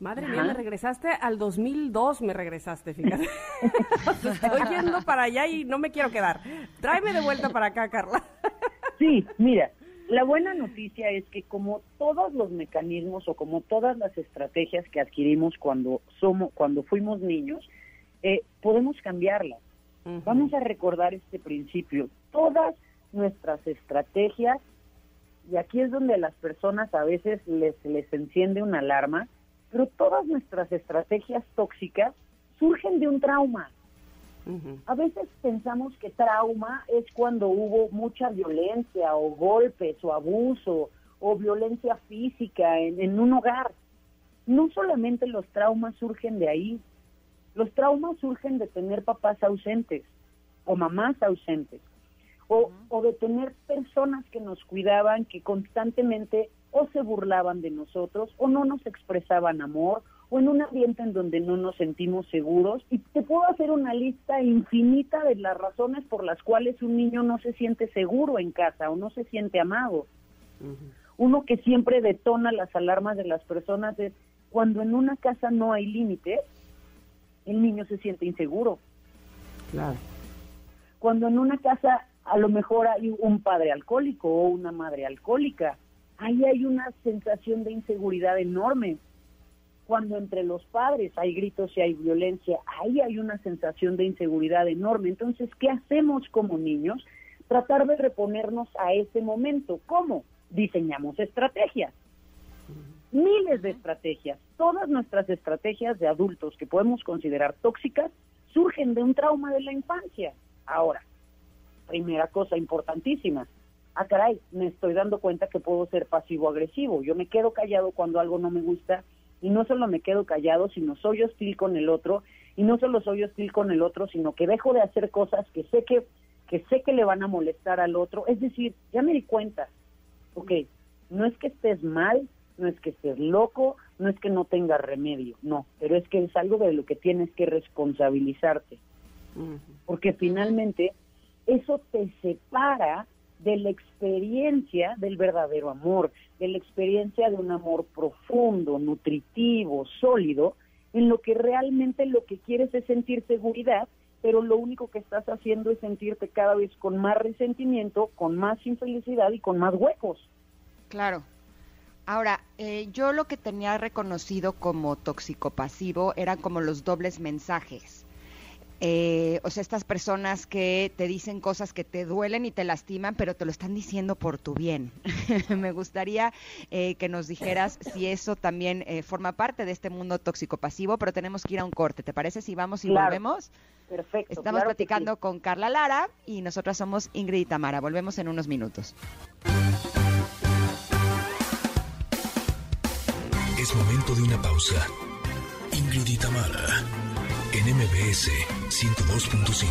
S2: Madre mía, me regresaste al 2002, me regresaste, fíjate. Estoy yendo para allá y no me quiero quedar. Tráeme de vuelta para acá, Carla.
S6: sí, mira, la buena noticia es que como todos los mecanismos o como todas las estrategias que adquirimos cuando somos, cuando fuimos niños, eh, podemos cambiarlas. Vamos a recordar este principio. Todas nuestras estrategias, y aquí es donde a las personas a veces les, les enciende una alarma, pero todas nuestras estrategias tóxicas surgen de un trauma. A veces pensamos que trauma es cuando hubo mucha violencia o golpes o abuso o violencia física en, en un hogar. No solamente los traumas surgen de ahí, los traumas surgen de tener papás ausentes o mamás ausentes o, o de tener personas que nos cuidaban que constantemente o se burlaban de nosotros o no nos expresaban amor o en un ambiente en donde no nos sentimos seguros. Y te puedo hacer una lista infinita de las razones por las cuales un niño no se siente seguro en casa o no se siente amado. Uno que siempre detona las alarmas de las personas es cuando en una casa no hay límites, el niño se siente inseguro.
S2: Claro.
S6: Cuando en una casa a lo mejor hay un padre alcohólico o una madre alcohólica, ahí hay una sensación de inseguridad enorme. Cuando entre los padres hay gritos y hay violencia, ahí hay una sensación de inseguridad enorme. Entonces, ¿qué hacemos como niños? Tratar de reponernos a ese momento. ¿Cómo? Diseñamos estrategias. Miles de estrategias. Todas nuestras estrategias de adultos que podemos considerar tóxicas surgen de un trauma de la infancia. Ahora, primera cosa importantísima, ah, caray, me estoy dando cuenta que puedo ser pasivo-agresivo. Yo me quedo callado cuando algo no me gusta y no solo me quedo callado, sino soy hostil con el otro y no solo soy hostil con el otro, sino que dejo de hacer cosas que sé que que sé que le van a molestar al otro. Es decir, ya me di cuenta, ok, no es que estés mal, no es que estés loco, no es que no tengas remedio, no, pero es que es algo de lo que tienes que responsabilizarte. Porque finalmente eso te separa de la experiencia del verdadero amor, de la experiencia de un amor profundo, nutritivo, sólido, en lo que realmente lo que quieres es sentir seguridad, pero lo único que estás haciendo es sentirte cada vez con más resentimiento, con más infelicidad y con más huecos.
S3: Claro. Ahora, eh, yo lo que tenía reconocido como tóxico pasivo eran como los dobles mensajes. Eh, o sea, estas personas que te dicen cosas que te duelen y te lastiman, pero te lo están diciendo por tu bien. Me gustaría eh, que nos dijeras si eso también eh, forma parte de este mundo tóxico pasivo, pero tenemos que ir a un corte. ¿Te parece si vamos y volvemos?
S6: Perfecto.
S3: Estamos platicando con Carla Lara y nosotras somos Ingrid y Tamara. Volvemos en unos minutos.
S1: Es momento de una pausa. Ingrid y Tamara en MBS 102.5.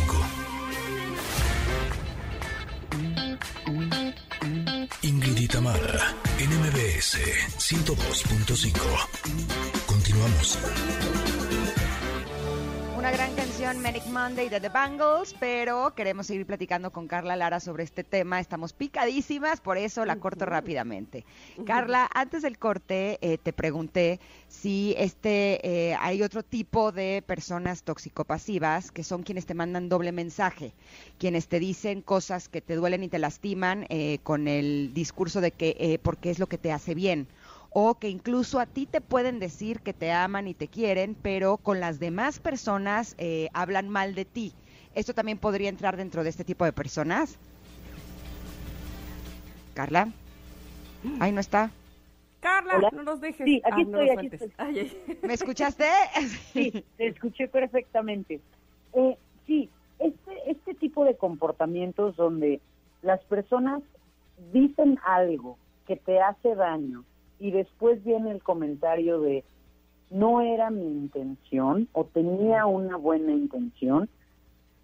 S1: Ingrid y Tamara, en MBS 102.5. Continuamos.
S3: Una gran canción, Manic Monday de The Bangles, pero queremos seguir platicando con Carla Lara sobre este tema. Estamos picadísimas, por eso la corto rápidamente. Carla, antes del corte eh, te pregunté si este eh, hay otro tipo de personas tóxico-pasivas que son quienes te mandan doble mensaje, quienes te dicen cosas que te duelen y te lastiman eh, con el discurso de que porque es lo que te hace bien o que incluso a ti te pueden decir que te aman y te quieren, pero con las demás personas eh, hablan mal de ti. ¿Esto también podría entrar dentro de este tipo de personas? Carla. Ahí no está.
S2: Carla, no nos dejes.
S6: Sí, aquí estoy, aquí estoy.
S3: ¿Me escuchaste?
S6: sí, te escuché perfectamente. Eh, sí, este, este tipo de comportamientos donde las personas dicen algo que te hace daño y después viene el comentario de no era mi intención o tenía una buena intención.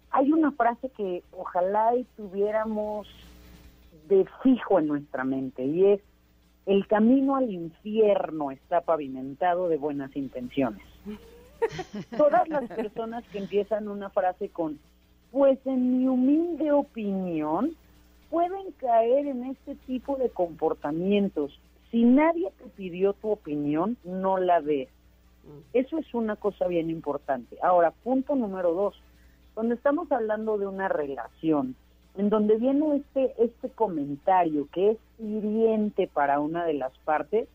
S6: Hay una frase que ojalá y tuviéramos de fijo en nuestra mente y es el camino al infierno está pavimentado de buenas intenciones. Todas las personas que empiezan una frase con pues en mi humilde opinión pueden caer en este tipo de comportamientos si nadie te pidió tu opinión, no la des. Eso es una cosa bien importante. Ahora, punto número dos, cuando estamos hablando de una relación, en donde viene este, este comentario que es hiriente para una de las partes,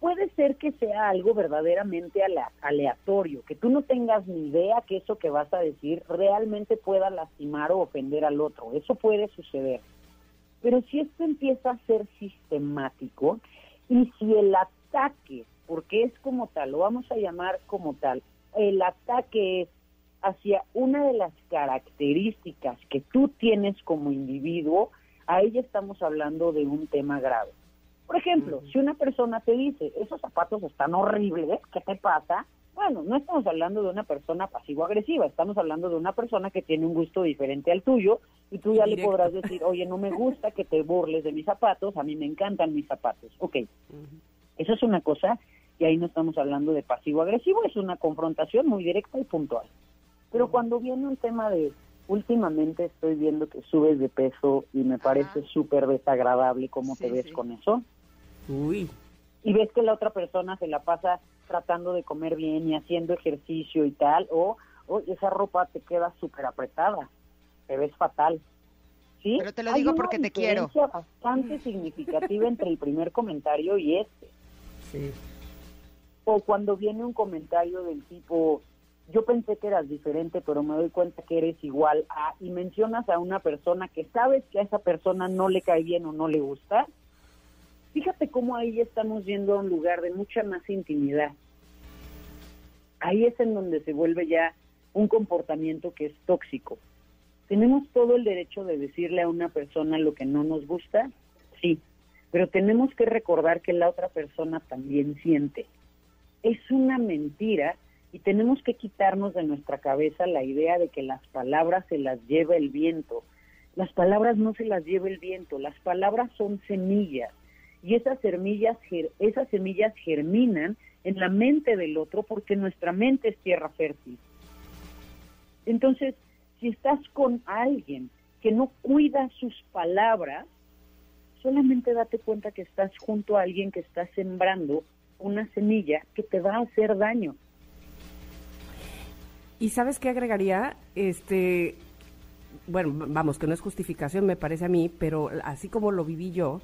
S6: puede ser que sea algo verdaderamente aleatorio, que tú no tengas ni idea que eso que vas a decir realmente pueda lastimar o ofender al otro. Eso puede suceder. Pero si esto empieza a ser sistemático, y si el ataque, porque es como tal, lo vamos a llamar como tal, el ataque es hacia una de las características que tú tienes como individuo, ahí ya estamos hablando de un tema grave. Por ejemplo, si una persona te dice, esos zapatos están horribles, ¿qué te pasa? Bueno, no estamos hablando de una persona pasivo-agresiva, estamos hablando de una persona que tiene un gusto diferente al tuyo y tú ya le podrás decir, oye, no me gusta que te burles de mis zapatos, a mí me encantan mis zapatos. Ok, eso es una cosa y ahí no estamos hablando de pasivo-agresivo, es una confrontación muy directa y puntual. Pero cuando viene un tema de, últimamente estoy viendo que subes de peso y me parece súper desagradable cómo te ves con eso.
S2: Uy.
S6: Y ves que la otra persona se la pasa tratando de comer bien y haciendo ejercicio y tal, o, esa ropa te queda súper apretada, te ves fatal. ¿Sí?
S3: Pero te lo digo porque te quiero.
S6: Hay una bastante significativa entre el primer comentario y este.
S2: Sí.
S6: O cuando viene un comentario del tipo, yo pensé que eras diferente, pero me doy cuenta que eres igual a, y mencionas a una persona que sabes que a esa persona no le cae bien o no le gusta, fíjate cómo ahí estamos yendo a un lugar de mucha más intimidad. Ahí es en donde se vuelve ya un comportamiento que es tóxico. ¿Tenemos todo el derecho de decirle a una persona lo que no nos gusta? Sí, pero tenemos que recordar que la otra persona también siente. Es una mentira y tenemos que quitarnos de nuestra cabeza la idea de que las palabras se las lleva el viento. Las palabras no se las lleva el viento, las palabras son semillas y esas semillas, esas semillas germinan en la mente del otro porque nuestra mente es tierra fértil. Entonces, si estás con alguien que no cuida sus palabras, solamente date cuenta que estás junto a alguien que está sembrando una semilla que te va a hacer daño.
S2: Y sabes qué agregaría, este, bueno, vamos, que no es justificación, me parece a mí, pero así como lo viví yo,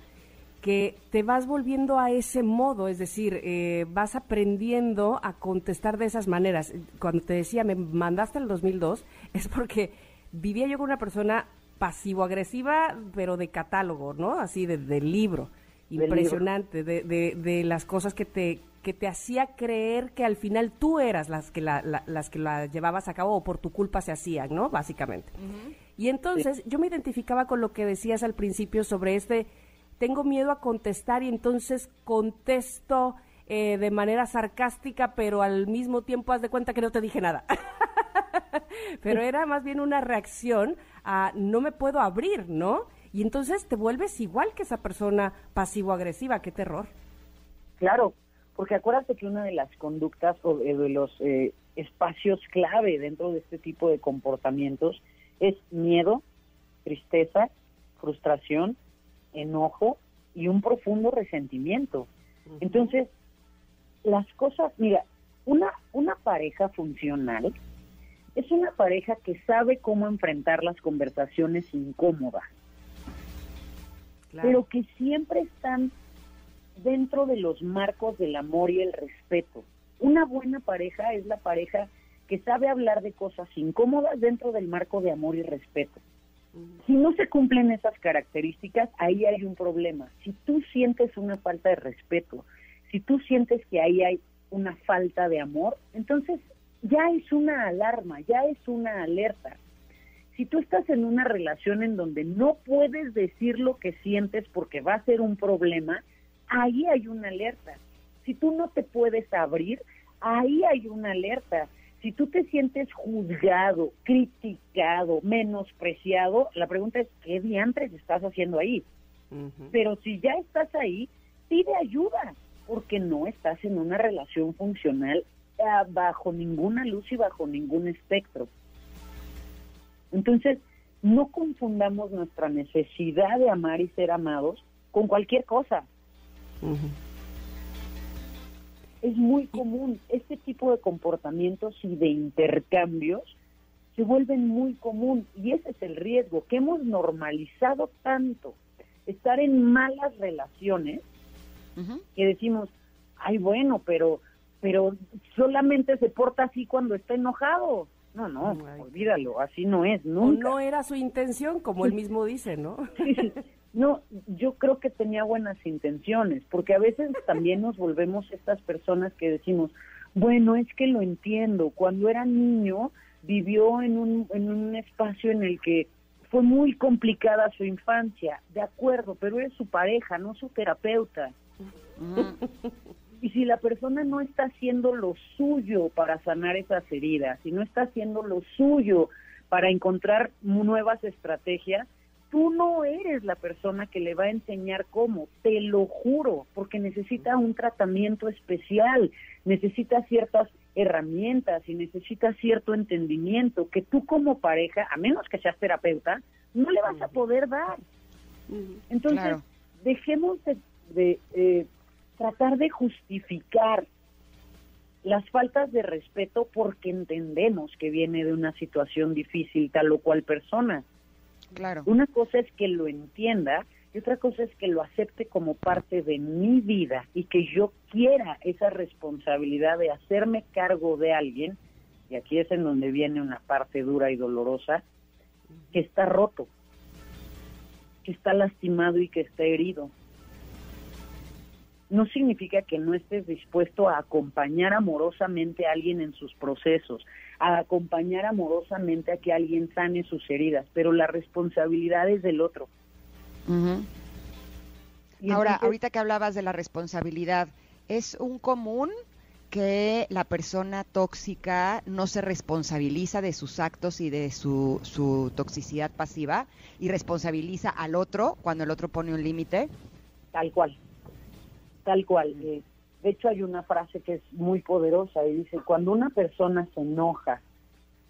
S2: que te vas volviendo a ese modo, es decir, eh, vas aprendiendo a contestar de esas maneras. Cuando te decía, me mandaste el 2002, es porque vivía yo con una persona pasivo-agresiva, pero de catálogo, ¿no? Así, de, libro. Impresionante, de, de, de, las cosas que te, que te hacía creer que al final tú eras las que la, las que la llevabas a cabo o por tu culpa se hacían, ¿no? Básicamente. Y entonces yo me identificaba con lo que decías al principio sobre este, tengo miedo a contestar y entonces contesto eh, de manera sarcástica, pero al mismo tiempo haz de cuenta que no te dije nada. pero era más bien una reacción a no me puedo abrir, ¿no? Y entonces te vuelves igual que esa persona pasivo-agresiva, qué terror.
S6: Claro, porque acuérdate que una de las conductas o de los eh, espacios clave dentro de este tipo de comportamientos es miedo, tristeza, frustración, enojo y un profundo resentimiento. Entonces, las cosas, mira, una, una pareja funcional es una pareja que sabe cómo enfrentar las conversaciones incómodas, pero que siempre están dentro de los marcos del amor y el respeto. Una buena pareja es la pareja que sabe hablar de cosas incómodas dentro del marco de amor y respeto. Si no se cumplen esas características, ahí hay un problema. Si tú sientes una falta de respeto, si tú sientes que ahí hay una falta de amor, entonces ya es una alarma, ya es una alerta. Si tú estás en una relación en donde no puedes decir lo que sientes porque va a ser un problema, ahí hay una alerta. Si tú no te puedes abrir, ahí hay una alerta. Si tú te sientes juzgado, criticado, menospreciado, la pregunta es, ¿qué diantres estás haciendo ahí? Pero si ya estás ahí, pide ayuda, porque no estás en una relación funcional eh, bajo ninguna luz y bajo ningún espectro. Entonces, no confundamos nuestra necesidad de amar y ser amados con cualquier cosa. Es muy común, este tipo de comportamientos y de intercambios se vuelven muy común y ese es el riesgo, que hemos normalizado tanto estar en malas relaciones que decimos, ay bueno, pero pero solamente se porta así cuando está enojado. No, no, olvídalo, así no es, nunca.
S2: no era su intención, como él mismo dice, ¿no?
S6: No, yo creo que tenía buenas intenciones, porque a veces también nos volvemos estas personas que decimos, bueno, es que lo entiendo, cuando era niño vivió en un, en un espacio en el que fue muy complicada su infancia, de acuerdo, pero es su pareja, no su terapeuta. Y si la persona no está haciendo lo suyo para sanar esas heridas, si no está haciendo lo suyo para encontrar nuevas estrategias, tú no eres la persona que le va a enseñar cómo, te lo juro, porque necesita un tratamiento especial, necesita ciertas herramientas y necesita cierto entendimiento que tú como pareja, a menos que seas terapeuta, no le vas a poder dar. Entonces, dejemos de, eh, tratar de justificar las faltas de respeto porque entendemos que viene de una situación difícil tal o cual persona.
S3: Claro.
S6: Una cosa es que lo entienda y otra cosa es que lo acepte como parte de mi vida y que yo quiera esa responsabilidad de hacerme cargo de alguien, y aquí es en donde viene una parte dura y dolorosa, que está roto, que está lastimado y que está herido. No significa que no estés dispuesto a acompañar amorosamente a alguien en sus procesos, a acompañar amorosamente a que alguien sane sus heridas, pero la responsabilidad es del otro.
S3: Ahora, ahorita que hablabas de la responsabilidad, ¿es un común que la persona tóxica no se responsabiliza de sus actos y de su, su toxicidad pasiva y responsabiliza al otro cuando el otro pone un límite?
S6: Tal cual, tal cual. Eh, de hecho, hay una frase que es muy poderosa y dice, cuando una persona se enoja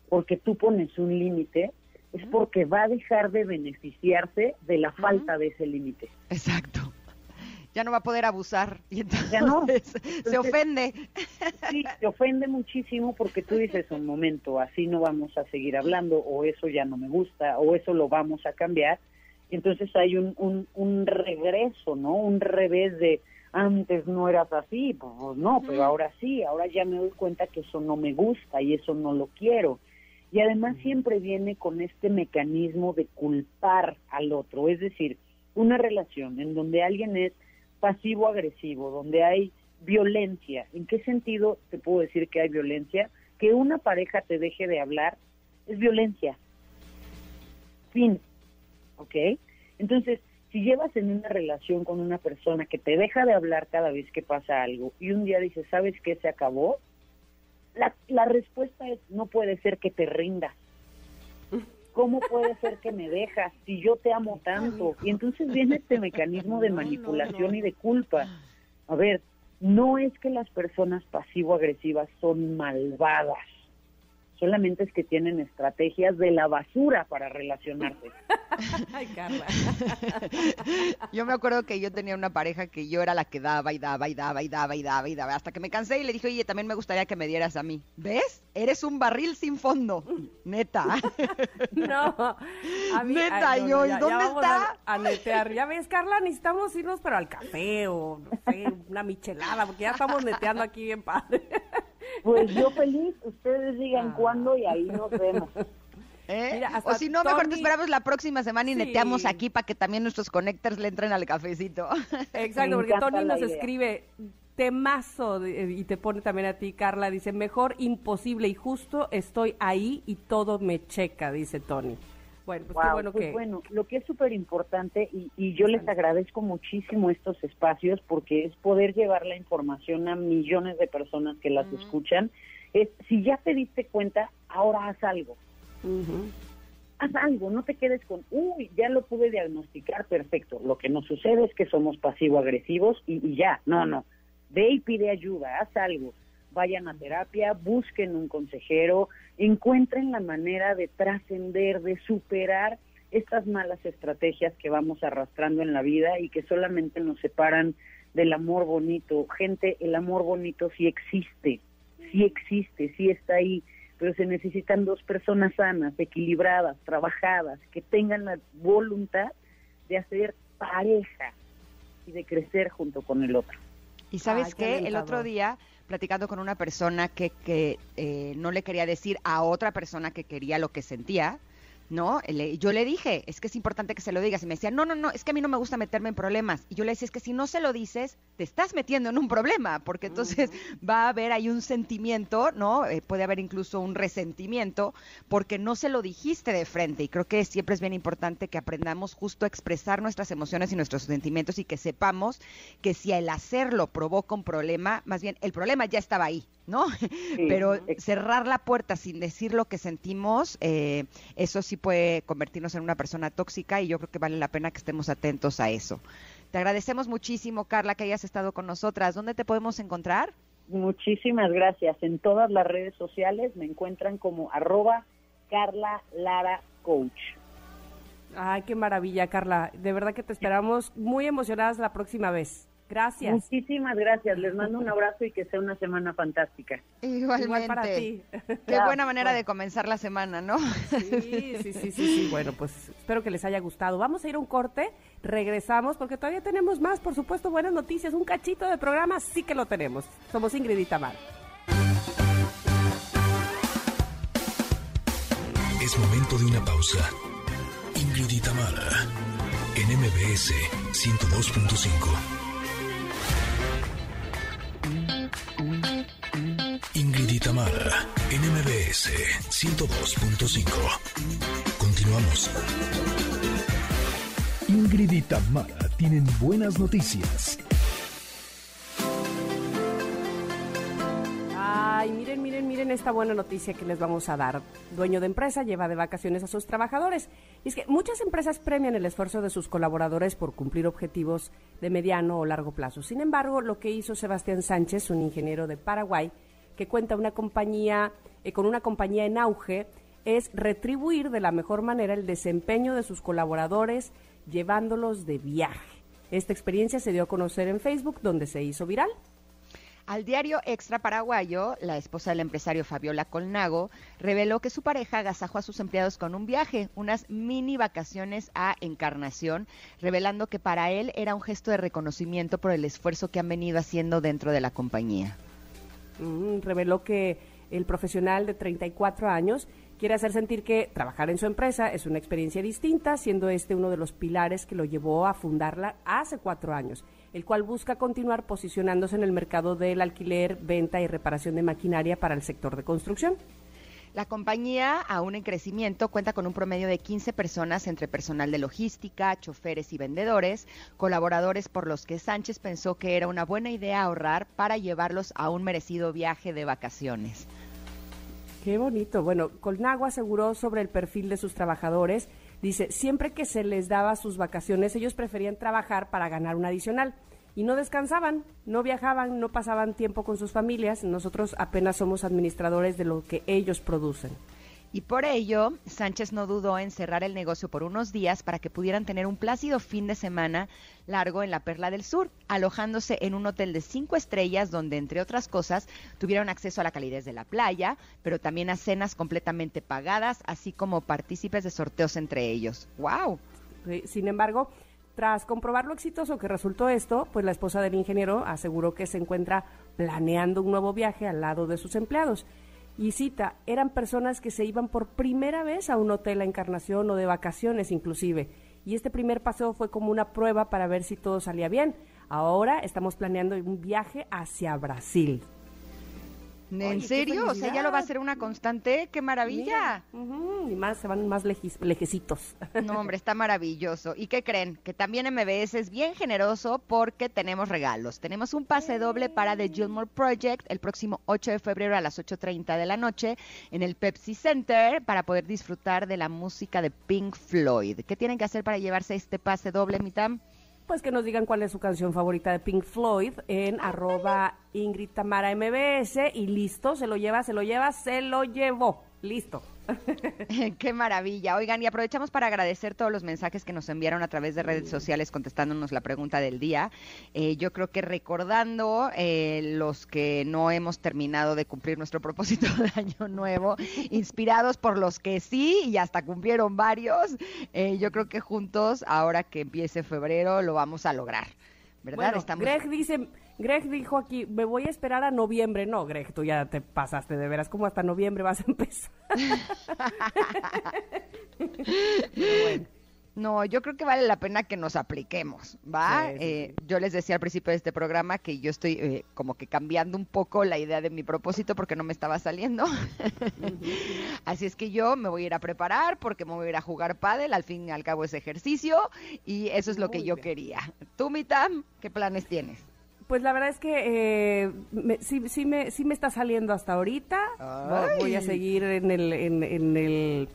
S6: porque tú pones un límite, es porque va a dejar de beneficiarse de la falta de ese límite.
S3: Exacto. Ya no va a poder abusar y entonces ya no. se ofende.
S6: Sí, se ofende muchísimo porque tú dices un momento, así no vamos a seguir hablando o eso ya no me gusta o eso lo vamos a cambiar. Y entonces hay un, un, un regreso, ¿no? Un revés de antes no eras así, pues no, pero ahora sí, ahora ya me doy cuenta que eso no me gusta y eso no lo quiero. Y además siempre viene con este mecanismo de culpar al otro, es decir, una relación en donde alguien es pasivo-agresivo, donde hay violencia. ¿En qué sentido te puedo decir que hay violencia? Que una pareja te deje de hablar es violencia. Fin. ¿Ok? Entonces, si llevas en una relación con una persona que te deja de hablar cada vez que pasa algo y un día dices, ¿sabes qué? Se acabó. La, la respuesta es, no puede ser que te rindas. ¿Cómo puede ser que me dejas si yo te amo tanto? Y entonces viene este mecanismo de manipulación y de culpa. A ver, no es que las personas pasivo-agresivas son malvadas solamente es que tienen estrategias de la basura para relacionarse. Ay,
S3: Carla. yo me acuerdo que yo tenía una pareja que yo era la que daba y daba y daba y daba y daba y daba, hasta que me cansé y le dije, oye, también me gustaría que me dieras a mí. ¿Ves? Eres un barril sin fondo. Neta.
S2: no.
S3: A mí, Neta, yo, ¿y dónde está?
S2: A, netear. Ya ves, Carla, necesitamos irnos, pero al café o, no sé, una michelada, porque ya estamos neteando aquí bien padre.
S6: Pues yo feliz, ustedes digan ah. cuándo y ahí nos vemos.
S3: ¿Eh? o si no, mejor te esperamos la próxima semana y neteamos aquí para que también nuestros connectors le entren al cafecito.
S2: Exacto, porque Tony nos escribe temazo y te pone también a ti, Carla, dice, mejor imposible y justo, estoy ahí y todo me checa, dice Tony. Bueno, pues qué bueno pues
S6: Bueno, lo que es súper importante y, y, yo les agradezco muchísimo estos espacios porque es poder llevar la información a millones de personas que las escuchan. Es, si ya te diste cuenta, ahora haz algo. Haz algo, no te quedes con, uy, ya lo pude diagnosticar, perfecto. Lo que nos sucede es que somos pasivo-agresivos y, y ya, no, no. Ve y pide ayuda, haz algo vayan a terapia, busquen un consejero, encuentren la manera de trascender, de superar estas malas estrategias que vamos arrastrando en la vida y que solamente nos separan del amor bonito. Gente, el amor bonito sí existe, sí existe, sí está ahí, pero se necesitan dos personas sanas, equilibradas, trabajadas, que tengan la voluntad de hacer pareja y de crecer junto con el otro.
S3: Y sabes qué, el otro día platicando con una persona que, que eh, no le quería decir a otra persona que quería lo que sentía, ¿no? yo le dije, es que es importante que se lo digas. Y me decía, no, no, no, es que a mí no me gusta meterme en problemas. Y yo le decía, es que si no se lo dices, te estás metiendo en un problema, porque entonces va a haber ahí un sentimiento, ¿no? Eh, puede haber incluso un resentimiento, porque no se lo dijiste de frente. Y creo que siempre es bien importante que aprendamos justo a expresar nuestras emociones y nuestros sentimientos y que sepamos que si el hacerlo provoca un problema, más bien el problema ya estaba ahí, ¿no? Pero cerrar la puerta sin decir lo que sentimos, eh, eso sí puede convertirnos en una persona tóxica y yo creo que vale la pena que estemos atentos a eso. Te agradecemos muchísimo, Carla, que hayas estado con nosotras. ¿Dónde te podemos encontrar?
S6: Muchísimas gracias. En todas las redes sociales me encuentran como arroba Carla Lara Coach.
S2: Ay, qué maravilla, Carla. De verdad que te esperamos muy emocionadas la próxima vez. Gracias.
S6: Muchísimas gracias. Les mando un abrazo y que sea una semana fantástica.
S3: Igualmente. Igual para ti. Qué buena manera de comenzar la semana, ¿no?
S2: Sí, sí, sí, sí, Bueno, pues espero que les haya gustado. Vamos a ir a un corte, regresamos porque todavía tenemos más, por supuesto, buenas noticias. Un cachito de programa sí que lo tenemos. Somos Ingrid y Tamar.
S1: Es momento de una pausa. Ingrid y Tamara en MBS 102.5. Ingrid y Tamara, NMBS 102.5. Continuamos. Ingrid y Tamara tienen buenas noticias.
S2: Ay, miren, miren, miren esta buena noticia que les vamos a dar. Dueño de empresa lleva de vacaciones a sus trabajadores. Y es que muchas empresas premian el esfuerzo de sus colaboradores por cumplir objetivos de mediano o largo plazo. Sin embargo, lo que hizo Sebastián Sánchez, un ingeniero de Paraguay, que cuenta una compañía eh, con una compañía en auge, es retribuir de la mejor manera el desempeño de sus colaboradores llevándolos de viaje. Esta experiencia se dio a conocer en Facebook, donde se hizo viral.
S3: Al diario Extra Paraguayo, la esposa del empresario Fabiola Colnago reveló que su pareja agasajó a sus empleados con un viaje, unas mini vacaciones a Encarnación, revelando que para él era un gesto de reconocimiento por el esfuerzo que han venido haciendo dentro de la compañía.
S2: Mm, reveló que el profesional de 34 años quiere hacer sentir que trabajar en su empresa es una experiencia distinta, siendo este uno de los pilares que lo llevó a fundarla hace cuatro años el cual busca continuar posicionándose en el mercado del alquiler, venta y reparación de maquinaria para el sector de construcción.
S3: La compañía, aún en crecimiento, cuenta con un promedio de 15 personas entre personal de logística, choferes y vendedores, colaboradores por los que Sánchez pensó que era una buena idea ahorrar para llevarlos a un merecido viaje de vacaciones.
S2: Qué bonito. Bueno, Colnagua aseguró sobre el perfil de sus trabajadores Dice, siempre que se les daba sus vacaciones, ellos preferían trabajar para ganar un adicional y no descansaban, no viajaban, no pasaban tiempo con sus familias. Nosotros apenas somos administradores de lo que ellos producen.
S3: Y por ello, Sánchez no dudó en cerrar el negocio por unos días para que pudieran tener un plácido fin de semana largo en la Perla del Sur, alojándose en un hotel de cinco estrellas donde, entre otras cosas, tuvieron acceso a la calidez de la playa, pero también a cenas completamente pagadas, así como partícipes de sorteos entre ellos. ¡Wow!
S2: Sin embargo, tras comprobar lo exitoso que resultó esto, pues la esposa del ingeniero aseguró que se encuentra planeando un nuevo viaje al lado de sus empleados y cita, eran personas que se iban por primera vez a un hotel a Encarnación o de vacaciones inclusive. Y este primer paseo fue como una prueba para ver si todo salía bien. Ahora estamos planeando un viaje hacia Brasil.
S3: ¿En serio? O sea, ya lo va a ser una constante. ¡Qué maravilla!
S2: y más, se van más lejecitos.
S3: No, hombre, está maravilloso. ¿Y qué creen? Que también MBS es bien generoso porque tenemos regalos. Tenemos un pase doble para The Gilmore Project el próximo 8 de febrero a las 8.30 de la noche en el Pepsi Center para poder disfrutar de la música de Pink Floyd. ¿Qué tienen que hacer para llevarse este pase doble, Mitam?
S2: Pues que nos digan cuál es su canción favorita de Pink Floyd en arroba Ingrid Tamara MBS y listo, se lo lleva, se lo lleva, se lo llevó. Listo.
S3: Qué maravilla. Oigan, y aprovechamos para agradecer todos los mensajes que nos enviaron a través de redes sociales contestándonos la pregunta del día. Eh, yo creo que recordando eh, los que no hemos terminado de cumplir nuestro propósito de año nuevo, inspirados por los que sí y hasta cumplieron varios, eh, yo creo que juntos, ahora que empiece febrero, lo vamos a lograr. ¿Verdad?
S2: Greg dice Greg dijo aquí, me voy a esperar a noviembre. No, Greg, tú ya te pasaste de veras, como hasta noviembre vas a empezar.
S3: No, yo creo que vale la pena que nos apliquemos, ¿va?
S2: Sí, sí,
S3: Eh, yo les decía al principio de este programa que yo estoy eh, como que cambiando un poco la idea de mi propósito porque no me estaba saliendo. Así es que yo me voy a ir a preparar porque me voy a ir a jugar pádel, al fin y al cabo es ejercicio y eso es lo que yo
S2: bien.
S3: quería. Tú, Mitam, ¿qué planes tienes?
S2: Pues la verdad es que eh, me- sí, sí, me, sí me está saliendo hasta ahorita. Vo- Voy a seguir en el, en, en el,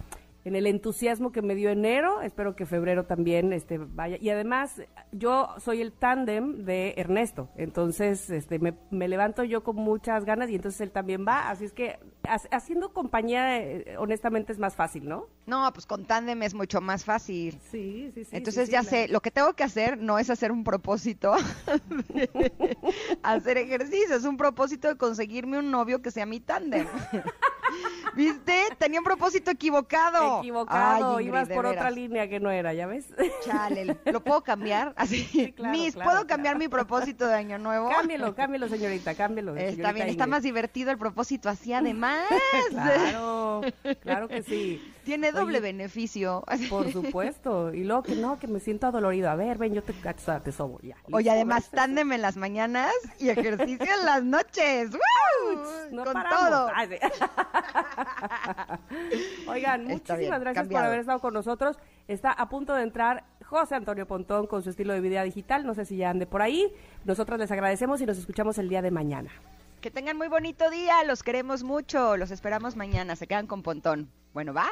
S2: en el entusiasmo que me dio enero. Espero que febrero también este, vaya. Y además, yo soy el tándem de Ernesto. Entonces, este, me, me levanto yo con muchas ganas y entonces él también va. Así es que ha- haciendo compañía, eh, honestamente, es más fácil, ¿no?
S3: No, pues con tándem es mucho más fácil.
S2: Sí, sí, sí.
S3: Entonces
S2: sí,
S3: ya sé, lo que tengo que hacer no es hacer un propósito, hacer ejercicio, es un propósito de conseguirme un novio que sea mi tándem. ¿Viste? Tenía un propósito equivocado.
S2: Equivocado,
S3: Ay, Ingrid,
S2: ibas por otra línea que no era, ¿ya ves?
S3: Chale, ¿lo puedo cambiar? Así,
S2: claro,
S3: Miss,
S2: claro,
S3: ¿puedo cambiar mi propósito de año nuevo?
S2: cámbielo, cámbielo, señorita, cámbielo.
S3: Está
S2: señorita
S3: bien, está más divertido el propósito así además.
S2: Claro, claro que sí.
S3: Tiene doble
S2: Oye,
S3: beneficio.
S2: Por supuesto. Y luego que no, que me siento adolorido. A ver, ven, yo te, te sobo. Ya.
S3: Oye, además,
S2: gracias.
S3: tándem en las mañanas y ejercicio en las noches. ¡Woo!
S2: No
S3: Con
S2: paramos.
S3: todo.
S2: Sí. Oigan,
S3: Está
S2: muchísimas
S3: bien,
S2: gracias
S3: cambiado.
S2: por haber estado con nosotros. Está a punto de entrar José Antonio Pontón con su estilo de vida digital. No sé si ya ande por ahí. Nosotros les agradecemos y nos escuchamos el día de mañana.
S3: Que tengan muy bonito día, los queremos mucho, los esperamos mañana, se quedan con Pontón. Bueno, bye.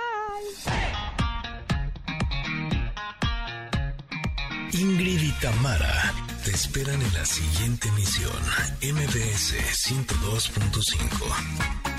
S1: Ingrid y Tamara te esperan en la siguiente emisión, MBS 102.5.